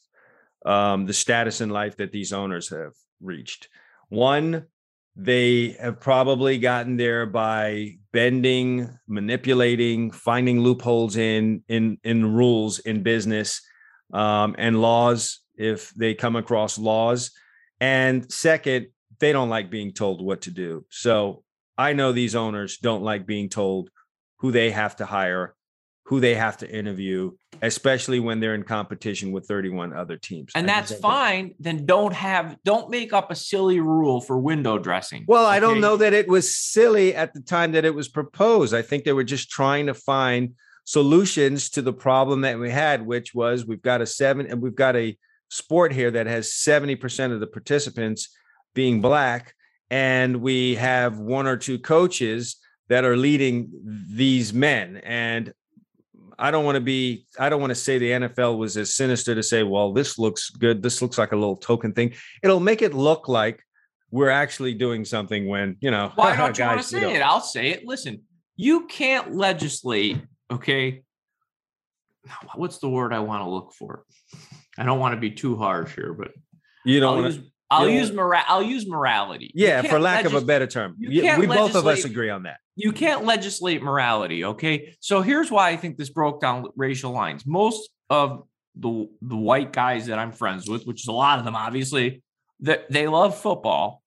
um, the status in life that these owners have reached. One, they have probably gotten there by bending, manipulating, finding loopholes in in in rules in business um, and laws if they come across laws and second, they don't like being told what to do. So I know these owners don't like being told who they have to hire, who they have to interview, especially when they're in competition with 31 other teams. And that's fine. That. Then don't have don't make up a silly rule for window dressing. Well? I don't know that it was silly at the time that it was proposed. I think they were just trying to find solutions to the problem that we had, which was we've got a seven and we've got a sport here that has 70% of the participants being black and we have one or two coaches that are leading these men and I don't want to be I don't want to say the NFL was as sinister to say well this looks good. This looks like a little token thing. It'll make it look like we're actually doing something when you know why don't you want to say you know, it? I'll say it. Listen you can't legislate okay? What's the word I want to look for? I don't want to be too harsh here, but you don't want use, I'll use mora- I'll use morality. Yeah, for lack legis- of a better term. we both of us agree on that. You can't legislate morality, okay? So here's why I think this broke down racial lines. Most of the the white guys that I'm friends with, which is a lot of them obviously, that they love football.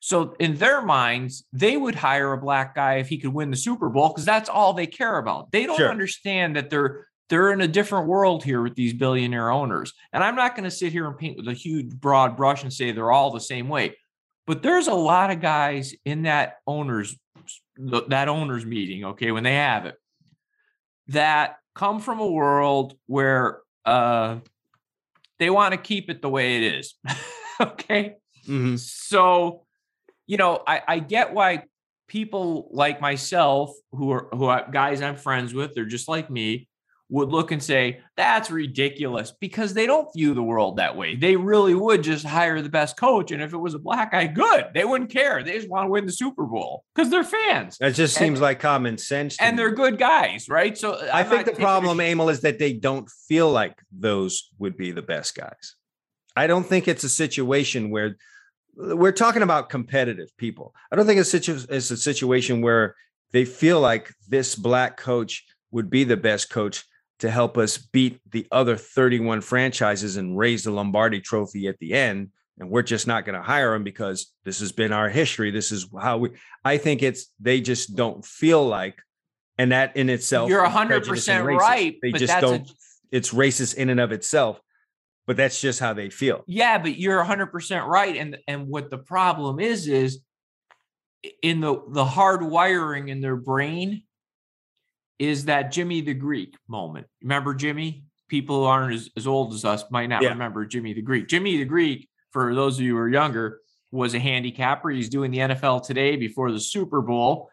So in their minds, they would hire a black guy if he could win the Super Bowl because that's all they care about. They don't sure. understand that they're they're in a different world here with these billionaire owners. And I'm not going to sit here and paint with a huge broad brush and say they're all the same way. But there's a lot of guys in that owners that owners meeting, okay, when they have it, that come from a world where uh they want to keep it the way it is. okay? Mm-hmm. So, you know, I, I get why people like myself who are who are guys I'm friends with, they're just like me would look and say, that's ridiculous because they don't view the world that way. They really would just hire the best coach. And if it was a black guy, good. They wouldn't care. They just want to win the Super Bowl because they're fans. That just and, seems like common sense. And me. they're good guys, right? So i think the problem, Emil, is that they don't feel like those would be the best guys. I don't think it's a situation where we're talking about competitive people. I don't think it's, situ- it's a situation where they feel like this black coach would be the best coach to help us beat the other 31 franchises and raise the Lombardi trophy at the end. And we're just not going to hire him because this has been our history. This is how we, I think it's, they just don't feel like, and that in itself, You're is prejudice and 100% right, They but just that's don't, it's racist in and of itself, but that's just how they feel. Yeah, but you're 100% right and and what the problem is is in the the hard wiring in their brain is that Jimmy the Greek moment. Remember Jimmy? People who aren't as, as old as us might not Yeah. remember Jimmy the Greek. Jimmy the Greek, for those of you who are younger, was a handicapper. He's doing the NFL today before the Super Bowl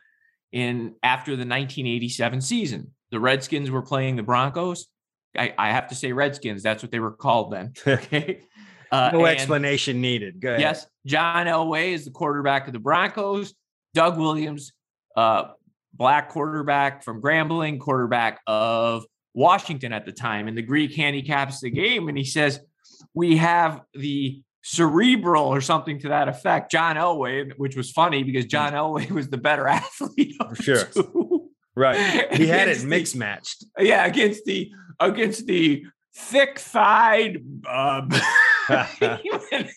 in after the 1987 season. The Redskins were playing the Broncos. I, I have to say Redskins. That's what they were called then. Okay. Uh, no explanation needed. Go ahead. Yes, John Elway is the quarterback of the Broncos. Doug Williams, uh, black quarterback from Grambling, quarterback of Washington at the time. And the Greek handicaps the game, and he says, "We have the cerebral or something to that effect." John Elway, which was funny because John Elway was the better athlete. Of the Sure. two. Right. He had it mixed matched. yeah, against the against the thick thighed um,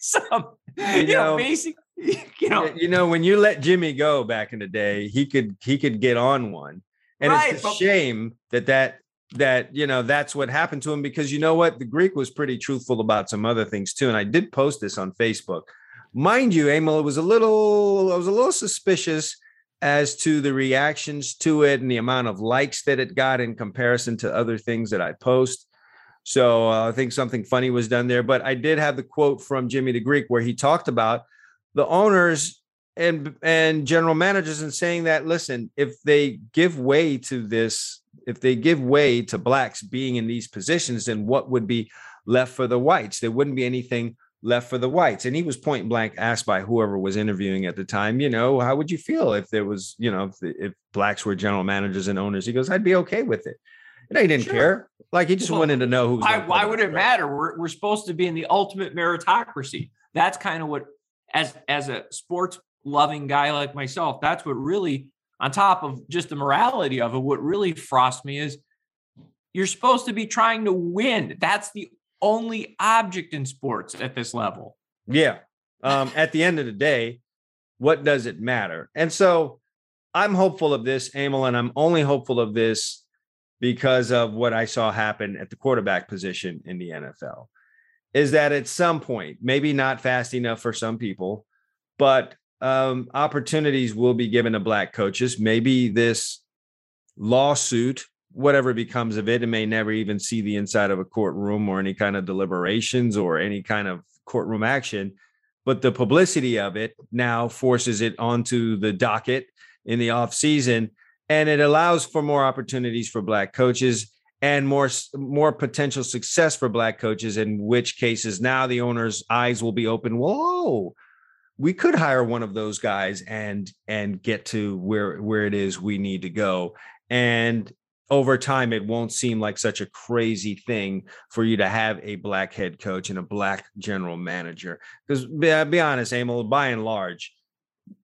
some, you, know, know, basic you know you know, when you let Jimmy go back in the day, he could he could get on one, and Right, it's a but- shame that that that you know that's what happened to him because you know what the Greek was pretty truthful about some other things too, and I did post this on Facebook, mind you, Emil, it was a little I was a little suspicious as to the reactions to it and the amount of likes that it got in comparison to other things that I post. So uh, I think something funny was done there. But I did have the quote from Jimmy the Greek where he talked about the owners and and general managers and saying that listen, if they give way to this, if they give way to blacks being in these positions, then what would be left for the whites? There wouldn't be anything left for the whites. And he was point blank asked by whoever was interviewing at the time, you know, how would you feel if there was, you know, if, if blacks were general managers and owners? He goes, I'd be okay with it. And he didn't Sure. care. Like he just Well, wanted to know who. why, why would it matter we're, we're supposed to be in the ultimate meritocracy that's kind of what as as a sports loving guy like myself that's what really on top of just the morality of it what really frosts me is you're supposed to be trying to win that's the only object in sports at this level Yeah. Um, at the end of the day, what does it matter? And so I'm hopeful of this, Emil, and I'm only hopeful of this because of what I saw happen at the quarterback position in the NFL. Is that at some point, maybe not fast enough for some people, but um, opportunities will be given to black coaches. Maybe this lawsuit, whatever becomes of it, it may never even see the inside of a courtroom or any kind of deliberations or any kind of courtroom action. But the publicity of it now forces it onto the docket in the off season, and it allows for more opportunities for black coaches and more more potential success for black coaches. In which cases, now the owner's eyes will be open. Whoa, we could hire one of those guys and and get to where where it is we need to go. And over time, it won't seem like such a crazy thing for you to have a black head coach and a black general manager. Because be, be honest, Emil, by and large,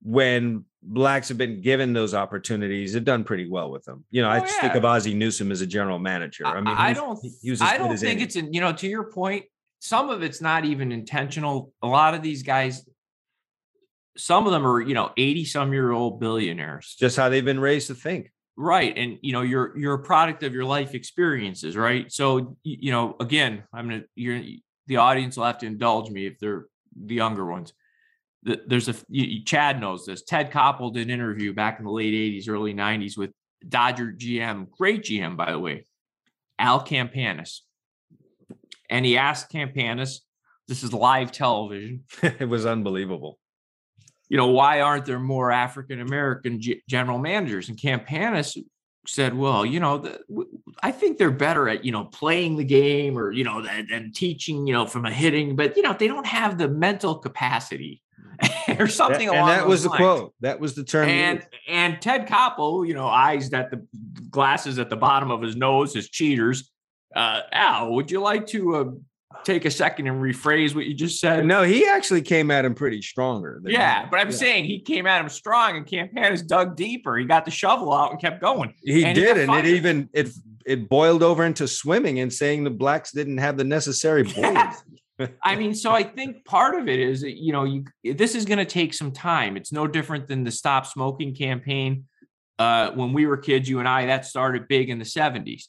when blacks have been given those opportunities, they've done pretty well with them. You know, I Oh, just think of Ozzie Newsome as a general manager. I mean, I don't. he was I don't think it's in. You know, to your point, some of it's not even intentional. A lot of these guys, some of them are you know eighty some year old billionaires, just how they've been raised to think. right? And you know, you're you're a product of your life experiences, right? So you know, again, I'm gonna. You're the audience will have to indulge me if they're the younger ones. The- There's a you- Chad knows this. Ted Koppel did an interview back in the late '80s, early '90s with Dodger GM, great GM by the way, Al Campanis. And he asked Campanis, this is live television, it was unbelievable. you know, why aren't there more African American g- general managers? And Campanis said, well, you know, the, I think they're better at, you know, playing the game or, you know, and, than teaching, you know, from a hitting, but, you know, they don't have the mental capacity or something That- along and that was the lines. quote. That was the term. And and Ted Koppel, you know, eyes at the glasses at the bottom of his nose, his cheaters. Uh, Al, would you like to uh, take a second and rephrase what you just said? no, he actually came at him pretty stronger. Yeah, but I'm Yeah. saying he came at him strong, and Campanis dug deeper. He got the shovel out and kept going. he and did, got and it even it it boiled over into swimming and saying the blacks didn't have the necessary buoyancy. I mean, so I think part of it is, you know, you this is going to take some time. It's no different than the stop smoking campaign. Uh, when we were kids, you and I, that started big in the 70s.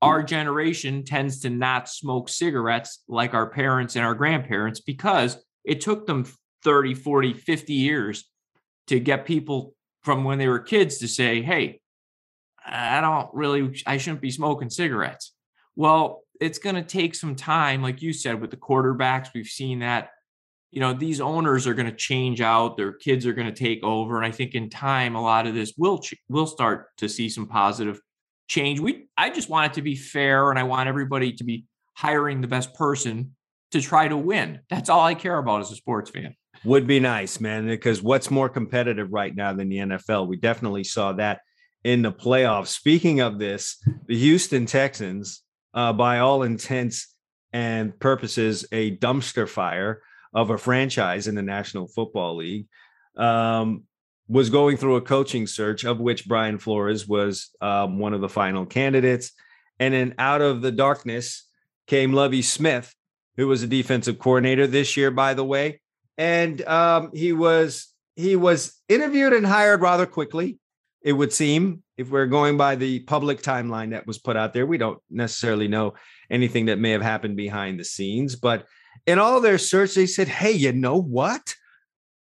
Our generation tends to not smoke cigarettes like our parents and our grandparents because it took them 30, 40, 50 years to get people from when they were kids to say, hey, I don't really, I shouldn't be smoking cigarettes. Well, it's going to take some time, like you said, with the quarterbacks. We've seen that. You know, these owners are going to change out. Their kids are going to take over, and I think in time, a lot of this will will start to see some positive change. We, I just want it to be fair, and I want everybody to be hiring the best person to try to win. That's all I care about as a sports fan. Would be nice, man, because what's more competitive right now than the NFL? We definitely saw that in the playoffs. Speaking of this, the Houston Texans uh, by all intents and purposes, a dumpster fire of a franchise in the National Football League. Um, was going through a coaching search, of which Brian Flores was um, one of the final candidates. And then out of the darkness came Lovie Smith, who was a defensive coordinator this year, by the way. And um, he was he was interviewed and hired rather quickly it would seem if we're going by the public timeline that was put out there we don't necessarily know anything that may have happened behind the scenes but in all their search they said hey you know what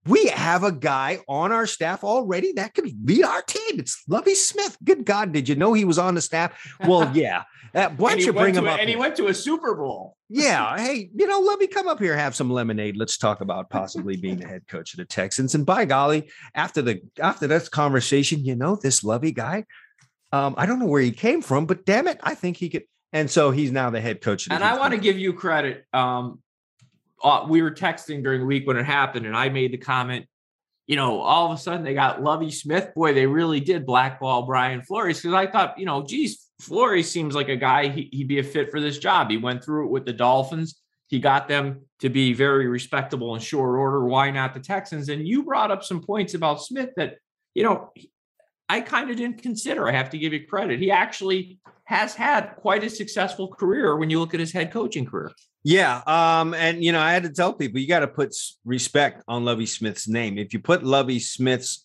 we have a guy on our staff already that could lead our team. It's Lovie Smith. Good God, did you know he was on the staff? Well, yeah. Uh, why don't you bring him a, up? And he went to a Super Bowl. Yeah. Hey, you know, let me come up here, have some lemonade. Let's talk about possibly being the head coach of the Texans. And by golly, after the after this conversation, you know, this Lovie guy, um, I don't know where he came from, but damn it, I think he could. And so he's now the head coach. and I want to give you credit. Um, uh, we were texting during the week when it happened, and I made the comment, you know, all of a sudden they got Lovie Smith. Boy, they really did blackball Brian Flores because I thought, you know, geez, Flores seems like a guy he, he'd be a fit for this job. He went through it with the Dolphins. He got them to be very respectable in short order. Why not the Texans? And you brought up some points about Smith that, you know, I kind of didn't consider. I have to give you credit. He actually has had quite a successful career when you look at his head coaching career. Yeah. Um, and you know, I had to tell people you got to put respect on Lovie Smith's name. If you put Lovie Smith's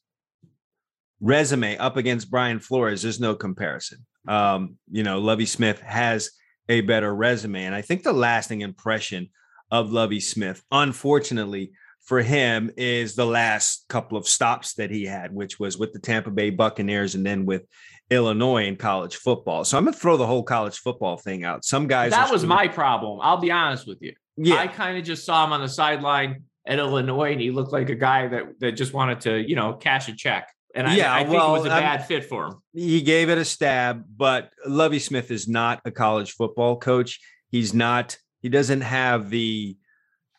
resume up against Brian Flores, there's no comparison. Um, you know, Lovie Smith has a better resume. And I think the lasting impression of Lovie Smith, unfortunately for him, is the last couple of stops that he had, which was with the Tampa Bay Buccaneers and then with Illinois in college football. So I'm gonna throw the whole college football thing out. Some guys that was my problem. I'll be honest with you. Yeah, I kind of just saw him on the sideline at Illinois, and he looked like a guy that that just wanted to, you know, cash a check. And I, yeah, I think well, it was a bad I'm, fit for him. He gave it a stab, but Lovie Smith is not a college football coach. He's not. He doesn't have the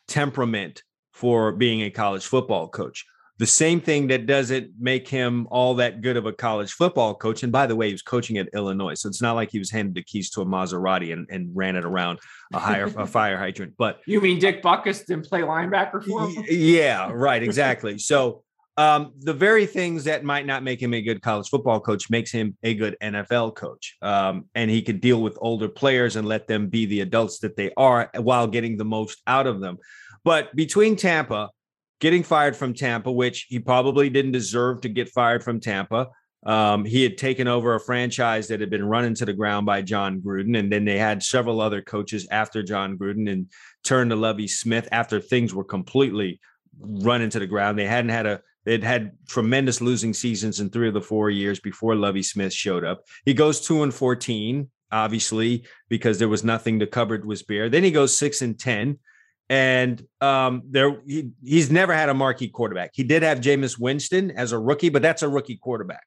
temperament for being a college football coach the same thing that doesn't make him all that good of a college football coach. And by the way, he was coaching at Illinois, so it's not like he was handed the keys to a Maserati and, and ran it around a higher a fire hydrant. But you mean Dick Butkus didn't play linebacker for him? Yeah, right, exactly. so um, the very things that might not make him a good college football coach makes him a good NFL coach. Um, and he could deal with older players and let them be the adults that they are while getting the most out of them. But between Tampa getting fired from Tampa, which he probably didn't deserve to get fired from Tampa. Um, he had taken over a franchise that had been run into the ground by Jon Gruden, and then they had several other coaches after Jon Gruden and turned to Lovie Smith after things were completely run into the ground. They hadn't had a they'd had tremendous losing seasons in three of the four years before Lovie Smith showed up. He goes two and fourteen, obviously, because there was nothing to cover with beer. Then he goes six and ten and um, there he, he's never had a marquee quarterback. He did have Jameis Winston as a rookie, but that's a rookie quarterback.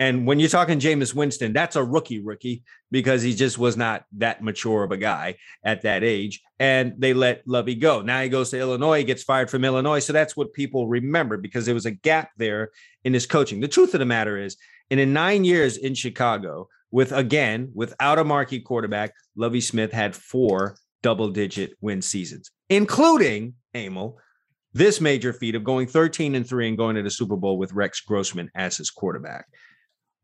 And when you're talking Jameis Winston, that's a rookie rookie because he just was not that mature of a guy at that age. And they let Lovie go. Now he goes to Illinois, he gets fired from Illinois. So that's what people remember because there was a gap there in his coaching. The truth of the matter is, in, in nine years in Chicago, with again, without a marquee quarterback, Lovie Smith had four double digit win seasons, including Emil, this major feat of going 13 and 3 and going to the Super Bowl with Rex Grossman as his quarterback.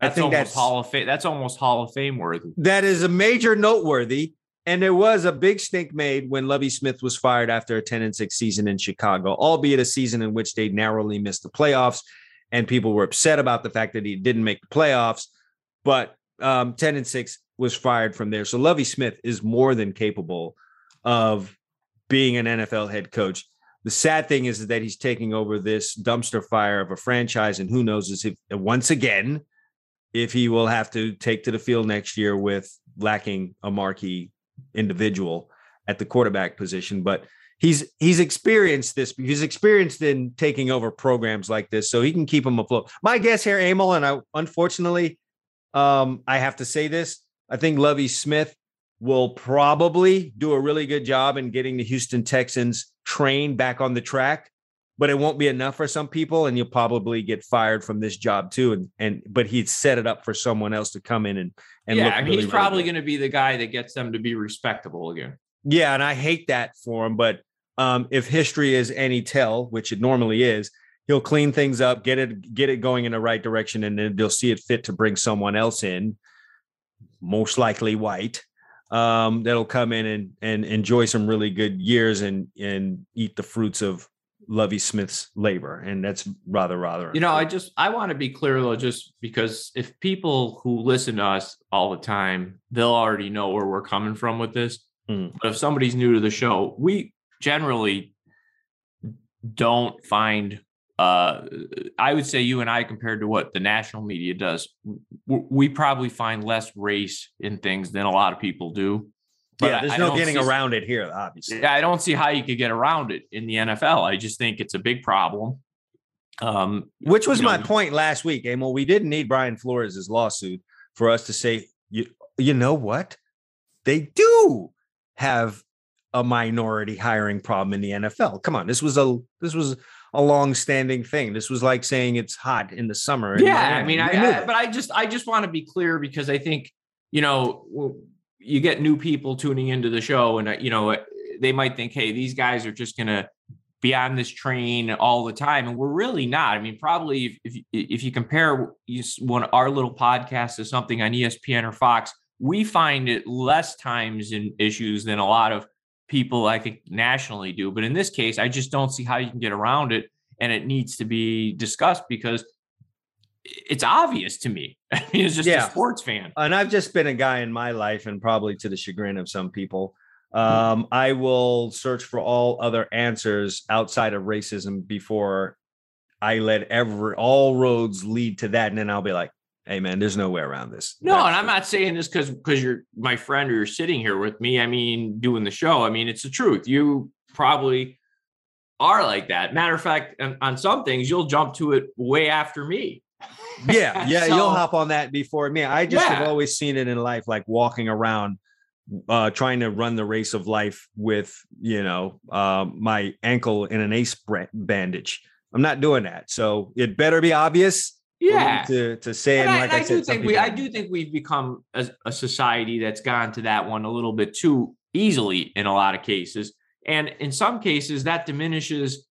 I That's think almost that's Hall of Fame. That's almost Hall of Fame worthy. that is a major noteworthy. And there was a big stink made when Lovie Smith was fired after a 10 and 6 season in Chicago, albeit a season in which they narrowly missed the playoffs. And people were upset about the fact that he didn't make the playoffs. But um, 10 and 6 was fired from there. So Lovie Smith is more than capable of being an NFL head coach. The sad thing is that he's taking over this dumpster fire of a franchise, and who knows if once again if he will have to take to the field next year with lacking a marquee individual at the quarterback position. But he's he's experienced this. He's experienced in taking over programs like this, so he can keep them afloat. My guess here, Emil, and I unfortunately, um, I have to say this. I think Lovie Smith will probably do a really good job in getting the Houston Texans train back on the track, but it won't be enough for some people, and you'll probably get fired from this job too. And and but he'd set it up for someone else to come in and and yeah, look I mean, really, he's probably good. going to be the guy that gets them to be respectable again. Yeah, and I hate that for him, but um, if history is any tell, which it normally is, he'll clean things up, get it get it going in the right direction, and then they'll see it fit to bring someone else in, most likely white, um, that'll come in and and enjoy some really good years and and eat the fruits of Lovie Smith's labor, and that's rather rather. You know, I just I want to be clear though, just because if people who listen to us all the time, they'll already know where we're coming from with this. Mm. But if somebody's new to the show, we generally don't find uh I would say you and I compared to what the national media does, we probably find less race in things than a lot of people do. But yeah, there's I no getting see- around it here, obviously. Yeah, I don't see how you could get around it in the NFL. I just think it's a big problem. Um, Which was you know, my point last week, Emil. We didn't need Brian Flores' lawsuit for us to say, you, you know what? They do have a minority hiring problem in the NFL. Come on, this was a this was a long-standing thing. This was like saying it's hot in the summer. yeah, I mean, I, I but I just I just want to be clear because I think you know you get new people tuning into the show, and uh, you know they might think, hey, these guys are just gonna be on this train all the time, and we're really not. I mean, probably if if, you- if you compare one our little podcast to something on ESPN or Fox, we find it less times in issues than a lot of people I think nationally do. But in this case, I just don't see how you can get around it, and it needs to be discussed because it's obvious to me. I mean, it's just Yeah. a sports fan. and I've just been a guy in my life, and probably to the chagrin of some people. Um, I will search for all other answers outside of racism before I let every all roads lead to that, and then I'll be like, "Hey, man, there's no way around this." No, That's and I'm not saying this because because you're my friend or you're sitting here with me. I mean, doing the show. I mean, it's the truth. You probably are like that. Matter of fact, on, on some things, you'll jump to it way after me. yeah, yeah, So- you'll hop on that before me. I just have always seen it in life, like walking around, uh, trying to run the race of life with, you know, uh, my ankle in an ace bandage. I'm not doing that, so it better be obvious. Yeah. to to say, And and I, like I, I said, do some think we, I do think we've become a, a society that's gone to that one a little bit too easily in a lot of cases, and in some cases that diminishes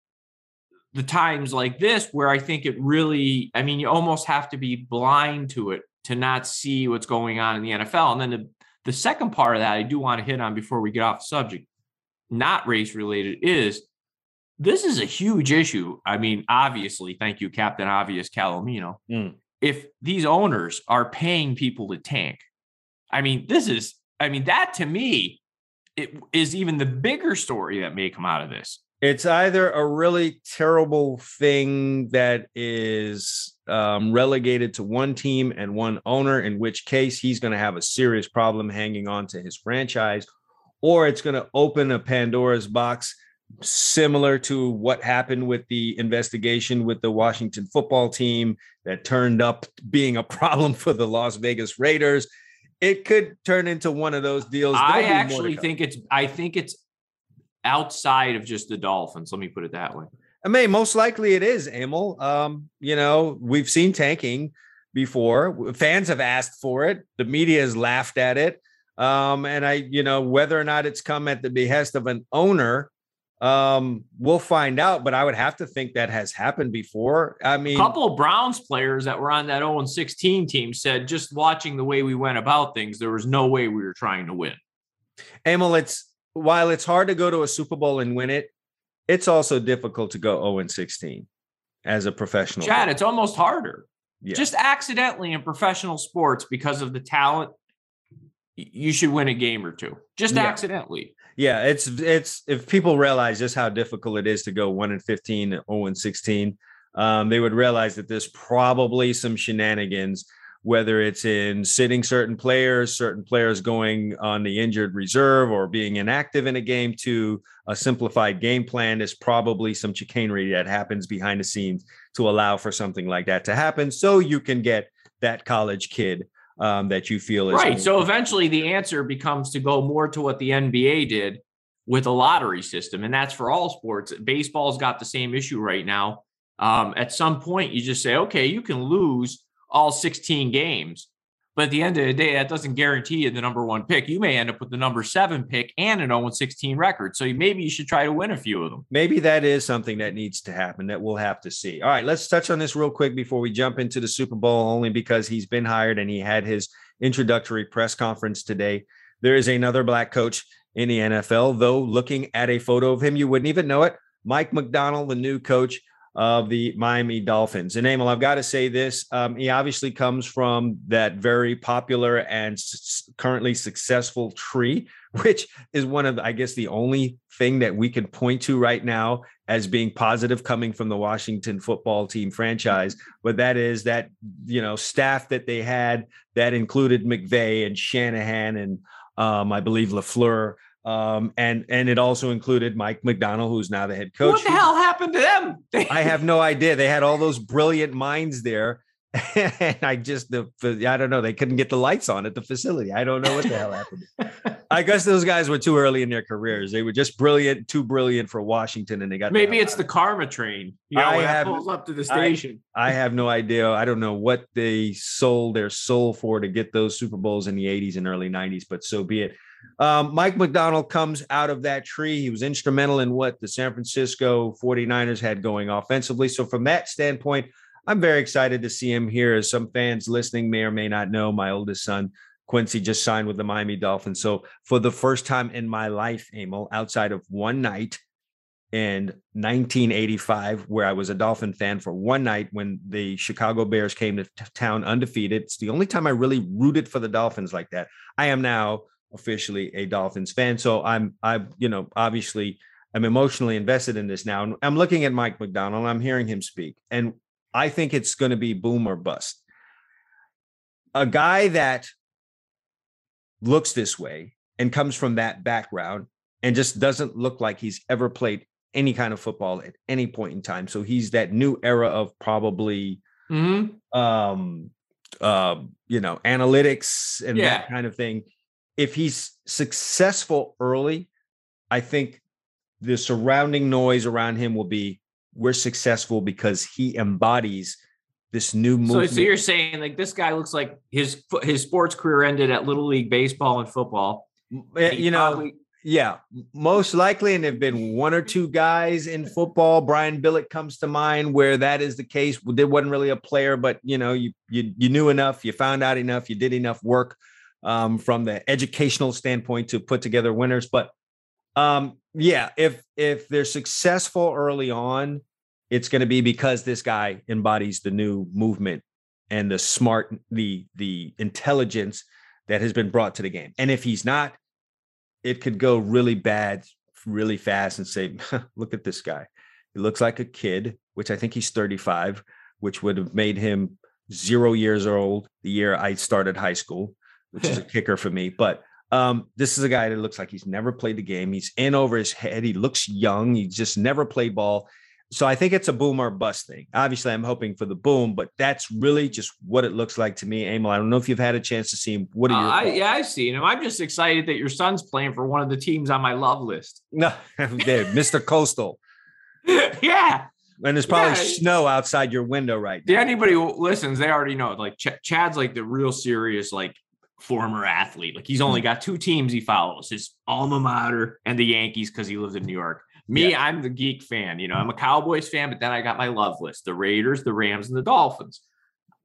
the times like this where I think it really, I mean, you almost have to be blind to it to not see what's going on in the NFL. And then the the second part of that I do want to hit on before we get off the subject, not race related, is this is a huge issue. I mean, obviously, thank you, Captain Obvious Calomino Mm. if these owners are paying people to tank. I mean, this is, I mean, that to me, it is even the bigger story that may come out of this. It's either a really terrible thing that is um, relegated to one team and one owner, in which case he's going to have a serious problem hanging on to his franchise, or it's going to open a Pandora's box, similar to what happened with the investigation with the Washington football team that turned up being a problem for the Las Vegas Raiders. It could turn into one of those deals. I There'll actually think it's, I think it's outside of just the Dolphins. Let me put it that way. I mean, most likely it is, Emil. Um, you know, we've seen tanking before. Fans have asked for it. The media has laughed at it. Um, and I, you know, whether or not it's come at the behest of an owner, Um, we'll find out, but I would have to think that has happened before. I mean, a couple of Browns players that were on that 0 16 team said just watching the way we went about things, there was no way we were trying to win. Emil, it's while it's hard to go to a Super Bowl and win it, it's also difficult to go 0 16 as a professional. Chad, player. it's almost harder. Yeah. Just accidentally in professional sports because of the talent, you should win a game or two. Just yeah. accidentally. Yeah, it's it's if people realize just how difficult it is to go one and 15, 0 and 16, um, they would realize that there's probably some shenanigans whether it's in sitting certain players, certain players going on the injured reserve or being inactive in a game to a simplified game plan. There's probably some chicanery that happens behind the scenes to allow for something like that to happen so you can get that college kid um, that you feel is right. So eventually the answer becomes to go more to what the NBA did with a lottery system, and that's for all sports. Baseball's got the same issue right now. Um, at some point, you just say, okay, you can lose all 16 games. But at the end of the day, that doesn't guarantee you the number one pick. You may end up with the number seven pick and an 0 16 record. So maybe you should try to win a few of them. Maybe that is something that needs to happen that we'll have to see. All right, let's touch on this real quick before we jump into the Super Bowl, only because he's been hired and he had his introductory press conference today. There is another black coach in the NFL, though, looking at a photo of him, you wouldn't even know it. Mike McDonald, the new coach of the Miami Dolphins. And Emil, I've got to say this. Um, he obviously comes from that very popular and s- currently successful tree, which is one of, I guess, the only thing that we can point to right now as being positive coming from the Washington football team franchise. But that is that, you know, staff that they had that included McVay and Shanahan and um, I believe LaFleur um, and and it also included Mike McDonald, who's now the head coach. What the hell happened to them? I have no idea. They had all those brilliant minds there, and I just the I don't know. They couldn't get the lights on at the facility. I don't know what the hell happened. I guess those guys were too early in their careers. They were just brilliant, too brilliant for Washington, and they got maybe it's the karma train. You know, I have, pulls up to the station. I, I have no idea. I don't know what they sold their soul for to get those Super Bowls in the '80s and early '90s, but so be it. Um, Mike McDonald comes out of that tree. He was instrumental in what the San Francisco 49ers had going offensively. So, from that standpoint, I'm very excited to see him here. As some fans listening may or may not know, my oldest son, Quincy, just signed with the Miami Dolphins. So, for the first time in my life, Emil, outside of one night in 1985, where I was a Dolphin fan for one night when the Chicago Bears came to town undefeated, it's the only time I really rooted for the Dolphins like that. I am now officially a Dolphins fan. So I'm I you know obviously I'm emotionally invested in this now. And I'm looking at Mike McDonald, I'm hearing him speak, and I think it's going to be boom or bust. A guy that looks this way and comes from that background and just doesn't look like he's ever played any kind of football at any point in time. So he's that new era of probably mm-hmm. um uh you know analytics and yeah. that kind of thing if he's successful early, I think the surrounding noise around him will be we're successful because he embodies this new movement. So, so you're saying like this guy looks like his his sports career ended at little league baseball and football. Eh, you know, probably- yeah, most likely, and there've been one or two guys in football. Brian Billick comes to mind where that is the case. There wasn't really a player, but you know, you you you knew enough, you found out enough, you did enough work um, from the educational standpoint to put together winners. But um, yeah, if if they're successful early on, it's going to be because this guy embodies the new movement and the smart, the the intelligence that has been brought to the game. And if he's not, it could go really bad really fast and say, look at this guy. He looks like a kid, which I think he's 35, which would have made him zero years old the year I started high school which is a kicker for me. But um, this is a guy that looks like he's never played the game. He's in over his head. He looks young. He just never played ball. So I think it's a boom or bust thing. Obviously, I'm hoping for the boom, but that's really just what it looks like to me. Emil, I don't know if you've had a chance to see him. What are you? Uh, yeah, I've seen him. I'm just excited that your son's playing for one of the teams on my love list. No, Mr. Coastal. yeah. And there's probably yeah. snow outside your window right now. Yeah, anybody who listens, they already know. Like Ch- Chad's like the real serious, like former athlete. Like he's only hmm. got two teams he follows his alma mater and the Yankees because he lives in New York. Me, yeah. I'm the geek fan. You know, I'm a Cowboys fan, but then I got my love list: the Raiders, the Rams, and the Dolphins.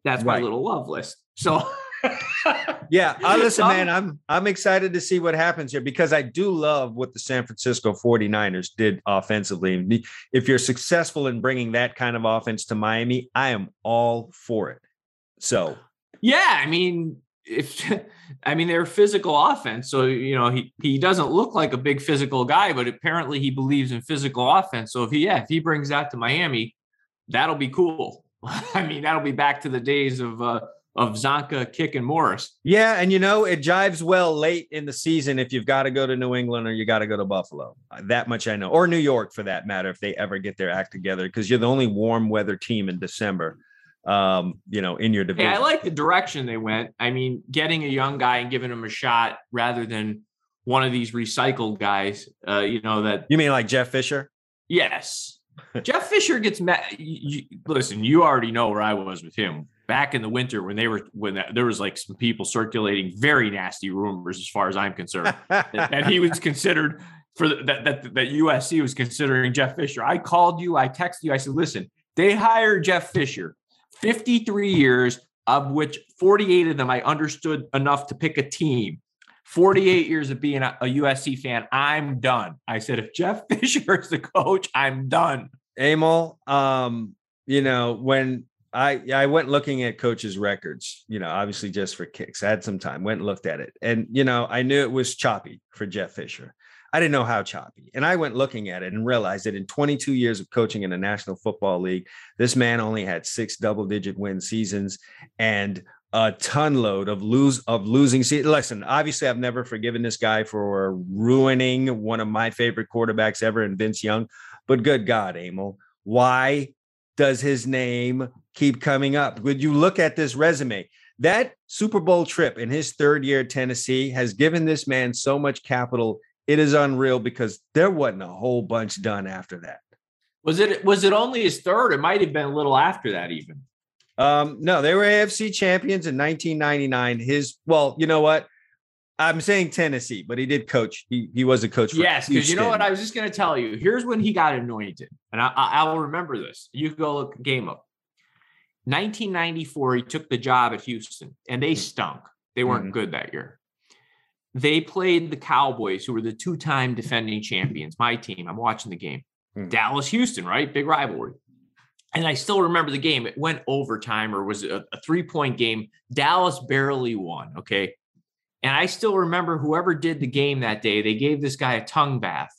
That's my little love list. So yeah, I listen, man. I'm I'm excited to see what happens here because I do love what the San Francisco 49ers did offensively. If you're successful in bringing that kind of offense to Miami, I am all for it. So, yeah, I mean, if I mean they're physical offense, so you know he he doesn't look like a big physical guy, but apparently he believes in physical offense. So if he yeah if he brings that to Miami, that'll be cool. I mean that'll be back to the days of uh, of Csonka, Kiick, and Morris. Yeah, and you know it jives well late in the season if you've got to go to New England or you got to go to Buffalo. Uh, that much I know, or New York for that matter, if they ever get their act together, because you're the only warm weather team in December um, you know, in your division. Hey, I like the direction they went. I mean, getting a young guy and giving him a shot rather than one of these recycled guys, uh, you know, that you mean like Jeff Fisher? Yes. Jeff Fisher gets mad. You, listen, you already know where I was with him back in the winter when they were when that, there was like some people circulating very nasty rumors, as far as I'm concerned, that, that, he was considered for the, that that that USC was considering Jeff Fisher. I called you, I texted you, I said, listen, they hired Jeff Fisher 53 years, of which 48 of them I understood enough to pick a team. 48 years of being a, USC fan, I'm done. I said, if Jeff Fisher is the coach, I'm done. Emil, um, you know, when I I went looking at coaches' records, you know, obviously just for kicks. I had some time, went and looked at it. And, you know, I knew it was choppy for Jeff Fisher. I didn't know how choppy. And I went looking at it and realized that in 22 years of coaching in the National Football League, this man only had six double digit win seasons and a ton load of lose of losing seasons. Listen, obviously, I've never forgiven this guy for ruining one of my favorite quarterbacks ever in Vince Young. But good God, Emil, why does his name keep coming up? Would you look at this resume? That Super Bowl trip in his third year at Tennessee has given this man so much capital it is unreal because there wasn't a whole bunch done after that. Was it was it only his third? It might have been a little after that, even. Um, no, they were AFC champions in 1999. His well, you know what? I'm saying Tennessee, but he did coach. He he was a coach. yes, because you know what? I was just going to tell you. Here's when he got anointed, and I, I will remember this. You go look game up. 1994, he took the job at Houston, and they mm. stunk. They weren't mm-hmm. good that year. They played the Cowboys, who were the two time defending champions. My team, I'm watching the game. Hmm. Dallas, Houston, right? Big rivalry. And I still remember the game. It went overtime or was a, a three point game. Dallas barely won. Okay. And I still remember whoever did the game that day, they gave this guy a tongue bath.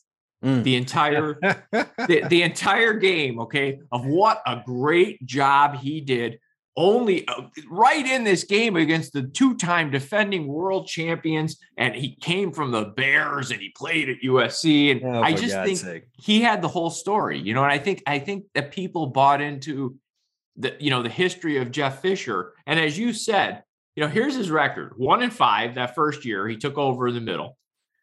Mm. The entire the, the entire game, okay, of what a great job he did only uh, right in this game against the two-time defending world champions and he came from the bears and he played at usc and oh, i just God's think sake. he had the whole story you know and i think i think that people bought into the you know the history of jeff fisher and as you said you know here's his record one and five that first year he took over in the middle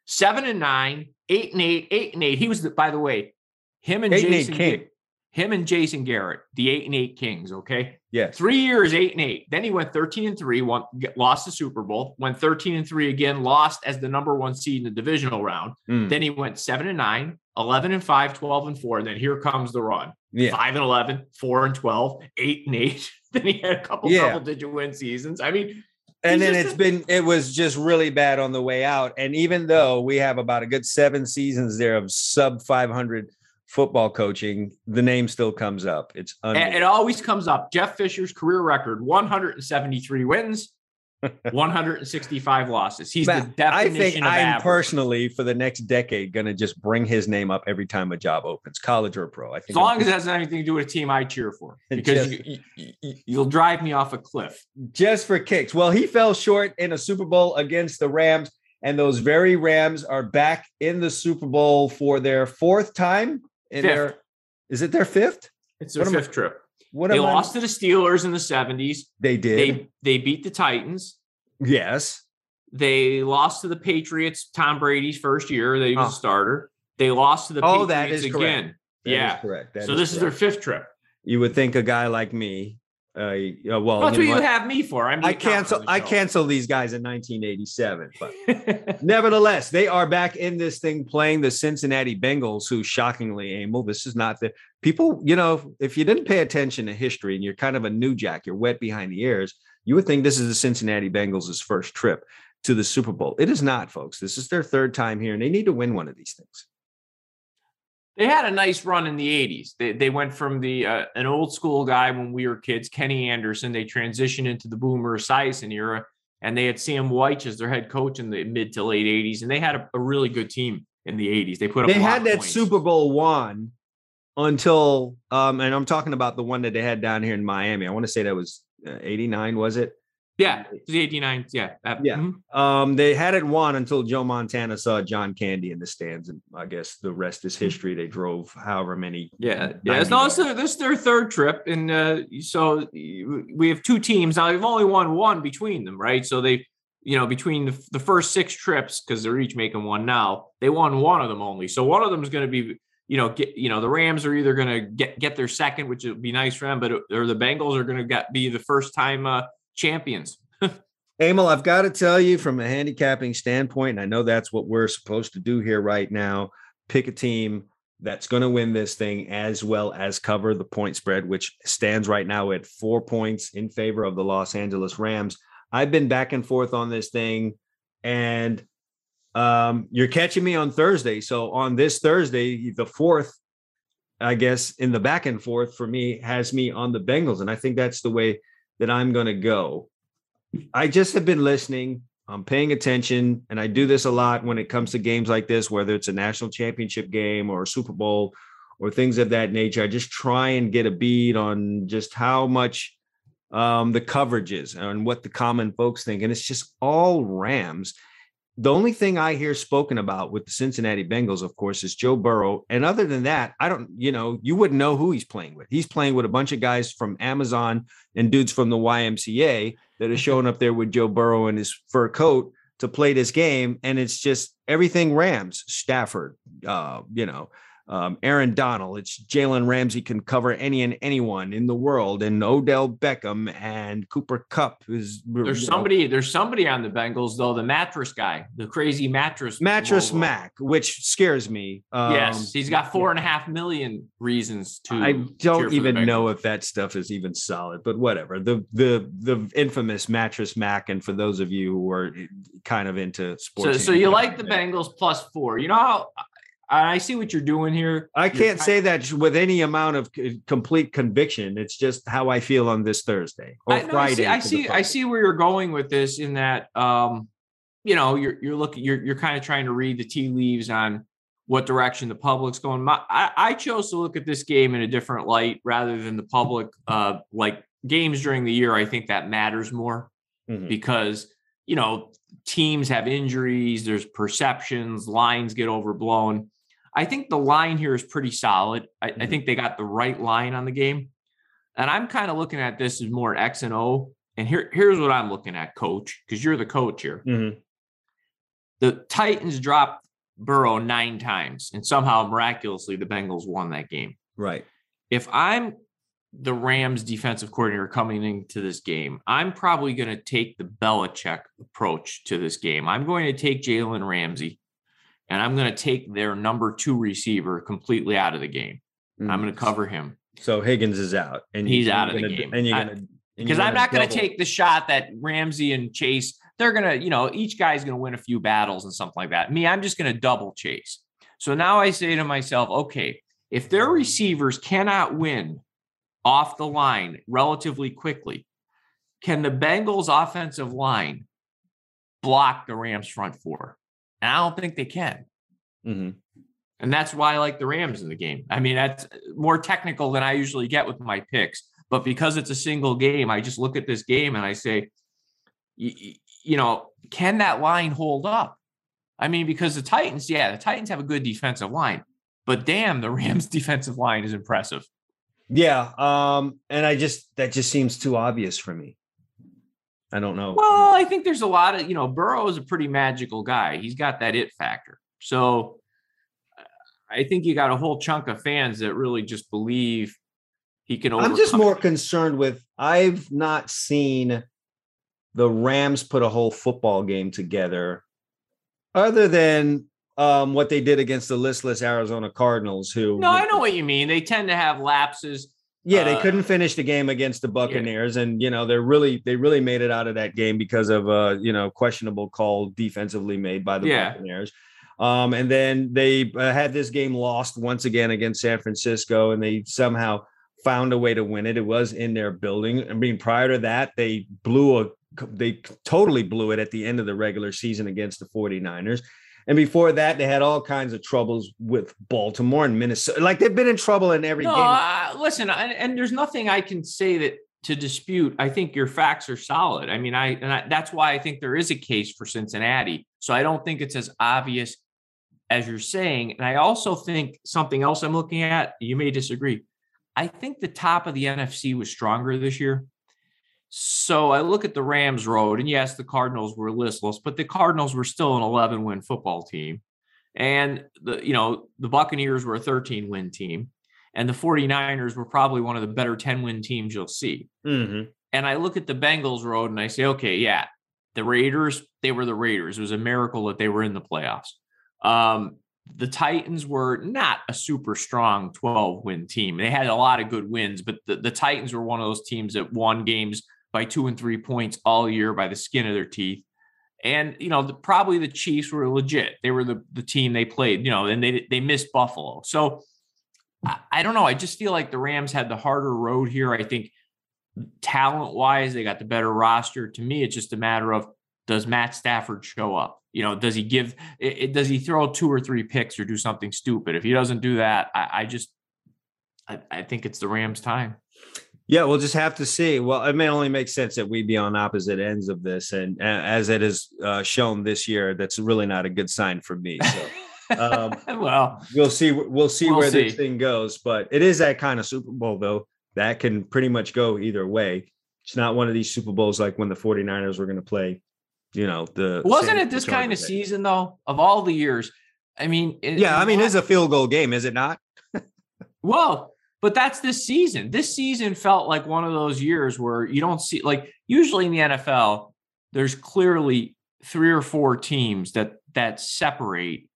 seven and nine eight and eight eight and eight he was the, by the way him and eight jason and him and Jason Garrett, the eight and eight Kings. Okay. Yeah. Three years, eight and eight. Then he went 13 and three, won, lost the Super Bowl, went 13 and three again, lost as the number one seed in the divisional round. Mm. Then he went seven and nine, 11 and five, 12 and four. And then here comes the run yeah. five and 11, four and 12, eight and eight. then he had a couple yeah. double digit win seasons. I mean, and then it's been it was just really bad on the way out and even though we have about a good seven seasons there of sub 500 football coaching, the name still comes up. It's it always comes up. Jeff Fisher's career record: 173 wins, 165 losses. He's the definition I think I'm average. personally for the next decade going to just bring his name up every time a job opens, college or pro. I think as long as it has anything to do with a team I cheer for, because just, you, will you, drive me off a cliff. Just for kicks. Well, he fell short in a Super Bowl against the Rams, and those very Rams are back in the Super Bowl for their fourth time in fifth. their is it their fifth? It's their what fifth I, trip. What they lost I, to the Steelers in the 70s. They did. They they beat the Titans. Yes. They lost to the Patriots Tom Brady's first year. They was oh. a starter. They lost to the oh, Patriots that is again. That yeah. Is correct. That so is this correct. is their fifth trip. You would think a guy like me Uh, yeah, well, That's you what know you what? have me for. I'm I cancel. I cancel these guys in 1987, but nevertheless, they are back in this thing playing the Cincinnati Bengals, who shockingly, Emil, this is not the people. You know, if you didn't pay attention to history and you're kind of a new jack, you're wet behind the ears. You would think this is the Cincinnati Bengals' first trip to the Super Bowl. It is not, folks. This is their third time here, and they need to win one of these things. They had a nice run in the 80s. They, they went from the uh, an old school guy when we were kids, Kenny Anderson. They transitioned into the Boomer Esiason era, and they had Sam Wyche as their head coach in the mid to late 80s, and they had a, a really good team in the 80s. They put up They a had that points. Super Bowl one until, um, and I'm talking about the one that they had down here in Miami. I want to say that was uh, 89, was it? Yeah, the was 89. Yeah, Yeah. mhm. Um, they had it won until Joe Montana saw John Candy in the stands, and I guess the rest is history. They drove however many. Yeah, yeah. It's 90 no, this, is- this is their third trip, and uh, so we have two teams now. They've only won one between them, right? So they, you know, between the, the first six trips, because they're each making one now, they won one of them only. So one of them is going to be, you know, get, you know, the Rams are either going to get get their second, which would be nice for them, but or the Bengals are going to get be the first time uh, champions. Emil, I've got to tell you from a handicapping standpoint, and I know that's what we're supposed to do here right now. Pick a team that's going to win this thing as well as cover the point spread, which stands right now at four points in favor of the Los Angeles Rams. I've been back and forth on this thing, and um, you're catching me on Thursday. So on this Thursday, the fourth, I guess, in the back and forth for me has me on the Bengals, and I think that's the way that I'm going to go. I just have been listening. I'm paying attention, and I do this a lot when it comes to games like this, whether it's a national championship game or a Super Bowl or things of that nature. I just try and get a bead on just how much um, the coverage is and what the common folks think. And it's just all Rams. The only thing I hear spoken about with the Cincinnati Bengals, of course, is Joe Burrow. And other than that, I don't, you know, you wouldn't know who he's playing with. He's playing with a bunch of guys from Amazon and dudes from the YMCA that are showing up there with Joe Burrow in his fur coat to play this game. And it's just everything Rams, Stafford, uh, you know, um, Aaron Donald. It's Jalen Ramsey can cover any and anyone in the world, and Odell Beckham and Cooper Kupp is There's you know, somebody, there's somebody on the Bengals though, the mattress guy, the crazy mattress mattress logo. Mack, which scares me. Um, yes, he's got four and a half million reasons to. I don't even know if that stuff is even solid, but whatever. The the the infamous mattress Mack, and for those of you who are kind of into So, sports, so you like the Bengals plus four? You know how I see what you're doing here. I can't say that with any amount of complete conviction. It's just how I feel on this Thursday or I, no, I Friday. see, I see, I see where you're going with this. In that, um, you know, you're you're looking, you're you're kind of trying to read the tea leaves on what direction the public's going. My, I, I chose to look at this game in a different light rather than the public. Uh, like games during the year, I think that matters more. Mhm. because you know teams have injuries there's perceptions lines get overblown i think the line here is pretty solid i, I Mhm. think they got the right line on the game and i'm kind of looking at this as more x and o and here, here's what i'm looking at coach because you're the coach here Mhm. the titans dropped burrow nine times and somehow miraculously the bengals won that game Right. if I'm the Rams defensive coordinator coming into this game, I'm probably going to take the Belichick approach to this game. I'm going to take Jalen Ramsey and I'm going to take their number two receiver completely out of the game. I'm Mhm. going to cover him So Higgins is out, and He's out of the gonna- game. and you're gonna because I'm not going to take the shot that Ramsey and Chase, they're going to, you know, each guy's going to win a few battles and something like that. Me, I'm just going to double chase. So now I say to myself, okay, if their receivers cannot win off the line relatively quickly, can the Bengals offensive line block the Rams front four? And I don't think they can. Mhm. And that's why I like the Rams in the game. I mean, that's more technical than I usually get with my picks. But because it's a single game, I just look at this game and I say, you know, can that line hold up? I mean, because the Titans, yeah, the Titans have a good defensive line, but damn, the Rams defensive line is impressive. Yeah. Um, and I just that just seems too obvious for me. I don't know. Well, I think there's a lot of, you know, Burrow is a pretty magical guy. He's got that it factor. So uh, I think you got a whole chunk of fans that really just believe he can I'm just more concerned with I've not seen the Rams put a whole football game together other than um, what they did against the listless Arizona Cardinals, who No, I know what you mean. They tend to have lapses. Yeah, they Uh, couldn't finish the game against the Buccaneers, and you know they're really they really made it out of that game because of a you know questionable call defensively made by the Yeah. Buccaneers. Um, and then they uh, had this game lost once again against San Francisco, and they somehow found a way to win it. It was in their building. I mean, prior to that, they blew a they totally blew it at the end of the regular season against the 49ers. And before that, they had all kinds of troubles with Baltimore and Minnesota. Like they've been in trouble in every No, game. uh, listen, and, and there's nothing I can say that to dispute. I think your facts are solid. I mean, I and I, that's why I think there is a case for Cincinnati. So I don't think it's as obvious as you're saying. And I also think something else I'm looking at. You may disagree. I think the top of the NFC was stronger this year. So I look at the Rams road, and yes, the Cardinals were listless, but the Cardinals were still an 11 win football team. And the, you know, the Buccaneers were a 13 win team, and the 49ers were probably one of the better 10 win teams you'll see. Mhm. And I look at the Bengals road and I say, okay, yeah, the Raiders, they were the Raiders. It was a miracle that they were in the playoffs. Um, the Titans were not a super strong 12 win team. They had a lot of good wins, but the, the Titans were one of those teams that won games by two and three points all year by the skin of their teeth. And you know, the, probably the Chiefs were legit. They were the, the team they played, you know, and they they missed Buffalo. So I, I don't know. I just feel like the Rams had the harder road here. I think talent wise, they got the better roster. To me, it's just a matter of does Matt Stafford show up? You know, does he give it, does he throw two or three picks or do something stupid? If he doesn't do that, I, I just I, I think it's the Rams' time. Yeah, we'll just have to see. Well, it may only make sense that we be on opposite ends of this, and as it has uh, shown this year, that's really not a good sign for me. So Um, well, we'll see. We'll see We'll where this thing goes. But it is that kind of Super Bowl, though. That can pretty much go either way. It's not one of these Super Bowls like when the 49ers were going to play. You know, the wasn't it this kind of Chargers. season though? Of all the years, I mean, it- Yeah, I mean, it's a field goal game, is it not? Well, but that's this season. This season felt like one of those years where you don't see like usually in the NFL, there's clearly three or four teams that that separate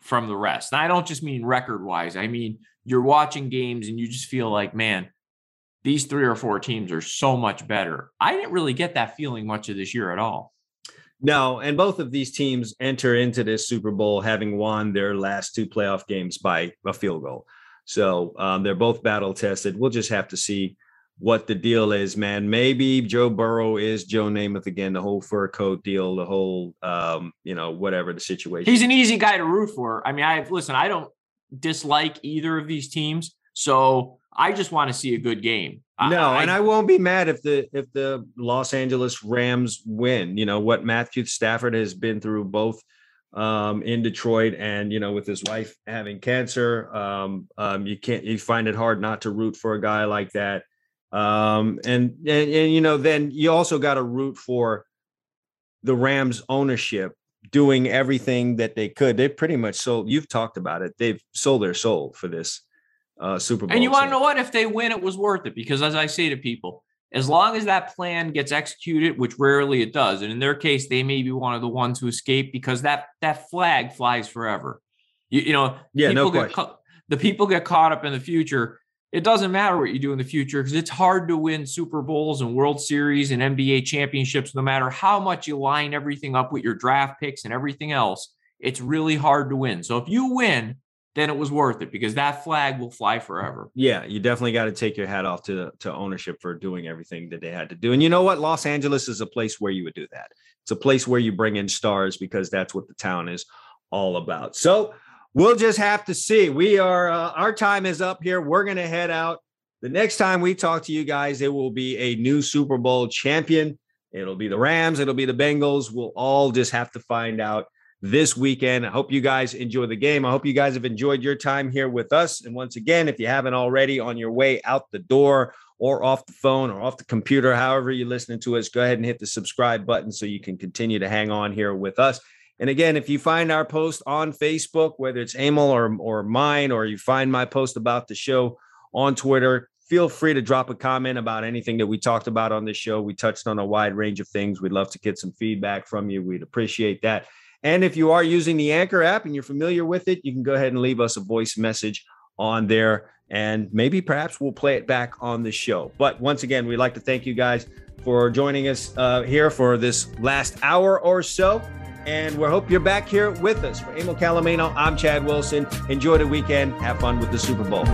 from the rest. And I don't just mean record wise. I mean you're watching games and you just feel like, man, these three or four teams are so much better. I didn't really get that feeling much of this year at all. No, and both of these teams enter into this Super Bowl having won their last two playoff games by a field goal. So um, they're both battle tested. We'll just have to see what the deal is, man. Maybe Joe Burrow is Joe Namath again, the whole fur coat deal, the whole, um, you know, whatever the situation. He's an easy guy to root for. I mean, I listen, I don't dislike either of these teams. So I just want to see a good game. No, I, and I won't be mad if the if the Los Angeles Rams win. You know what Matthew Stafford has been through both um in Detroit and you know with his wife having cancer. Um, um you can't you find it hard not to root for a guy like that. Um and and, and you know then you also got to root for the Rams ownership doing everything that they could. They pretty much sold you've talked about it. They've sold their soul for this uh Super Bowl. And you want to know what? If they win, it was worth it because, as I say to people, as long as that plan gets executed, which rarely it does, and in their case, they may be one of the ones who escape because that that flag flies forever. You, you know, Yeah, no people question. ca- the people get caught up in the future. It doesn't matter what you do in the future because it's hard to win Super Bowls and World Series and NBA championships, no matter how much you line everything up with your draft picks and everything else. It's really hard to win. So if you win, then it was worth it because that flag will fly forever. Yeah, you definitely got to take your hat off to to ownership for doing everything that they had to do. And you know what? Los Angeles is a place where you would do that. It's a place where you bring in stars because that's what the town is all about. So we'll just have to see. We are uh, our time is up here. We're gonna head out. The next time we talk to you guys, it will be a new Super Bowl champion. It'll be the Rams. It'll be the Bengals. We'll all just have to find out this weekend. I hope you guys enjoy the game. I hope you guys have enjoyed your time here with us. And once again, if you haven't already on your way out the door or off the phone or off the computer, however you're listening to us, go ahead and hit the subscribe button so you can continue to hang on here with us. And again, if you find our post on Facebook, whether it's Emil or, or mine, or you find my post about the show on Twitter, feel free to drop a comment about anything that we talked about on this show. We touched on a wide range of things. We'd love to get some feedback from you. We'd appreciate that. And if you are using the Anchor app and you're familiar with it, you can go ahead and leave us a voice message on there. And maybe perhaps we'll play it back on the show. But once again, we'd like to thank you guys for joining us uh, here for this last hour or so. And we hope you're back here with us. For Emil Calomino, I'm Chad Wilson. Enjoy the weekend. Have fun with the Super Bowl.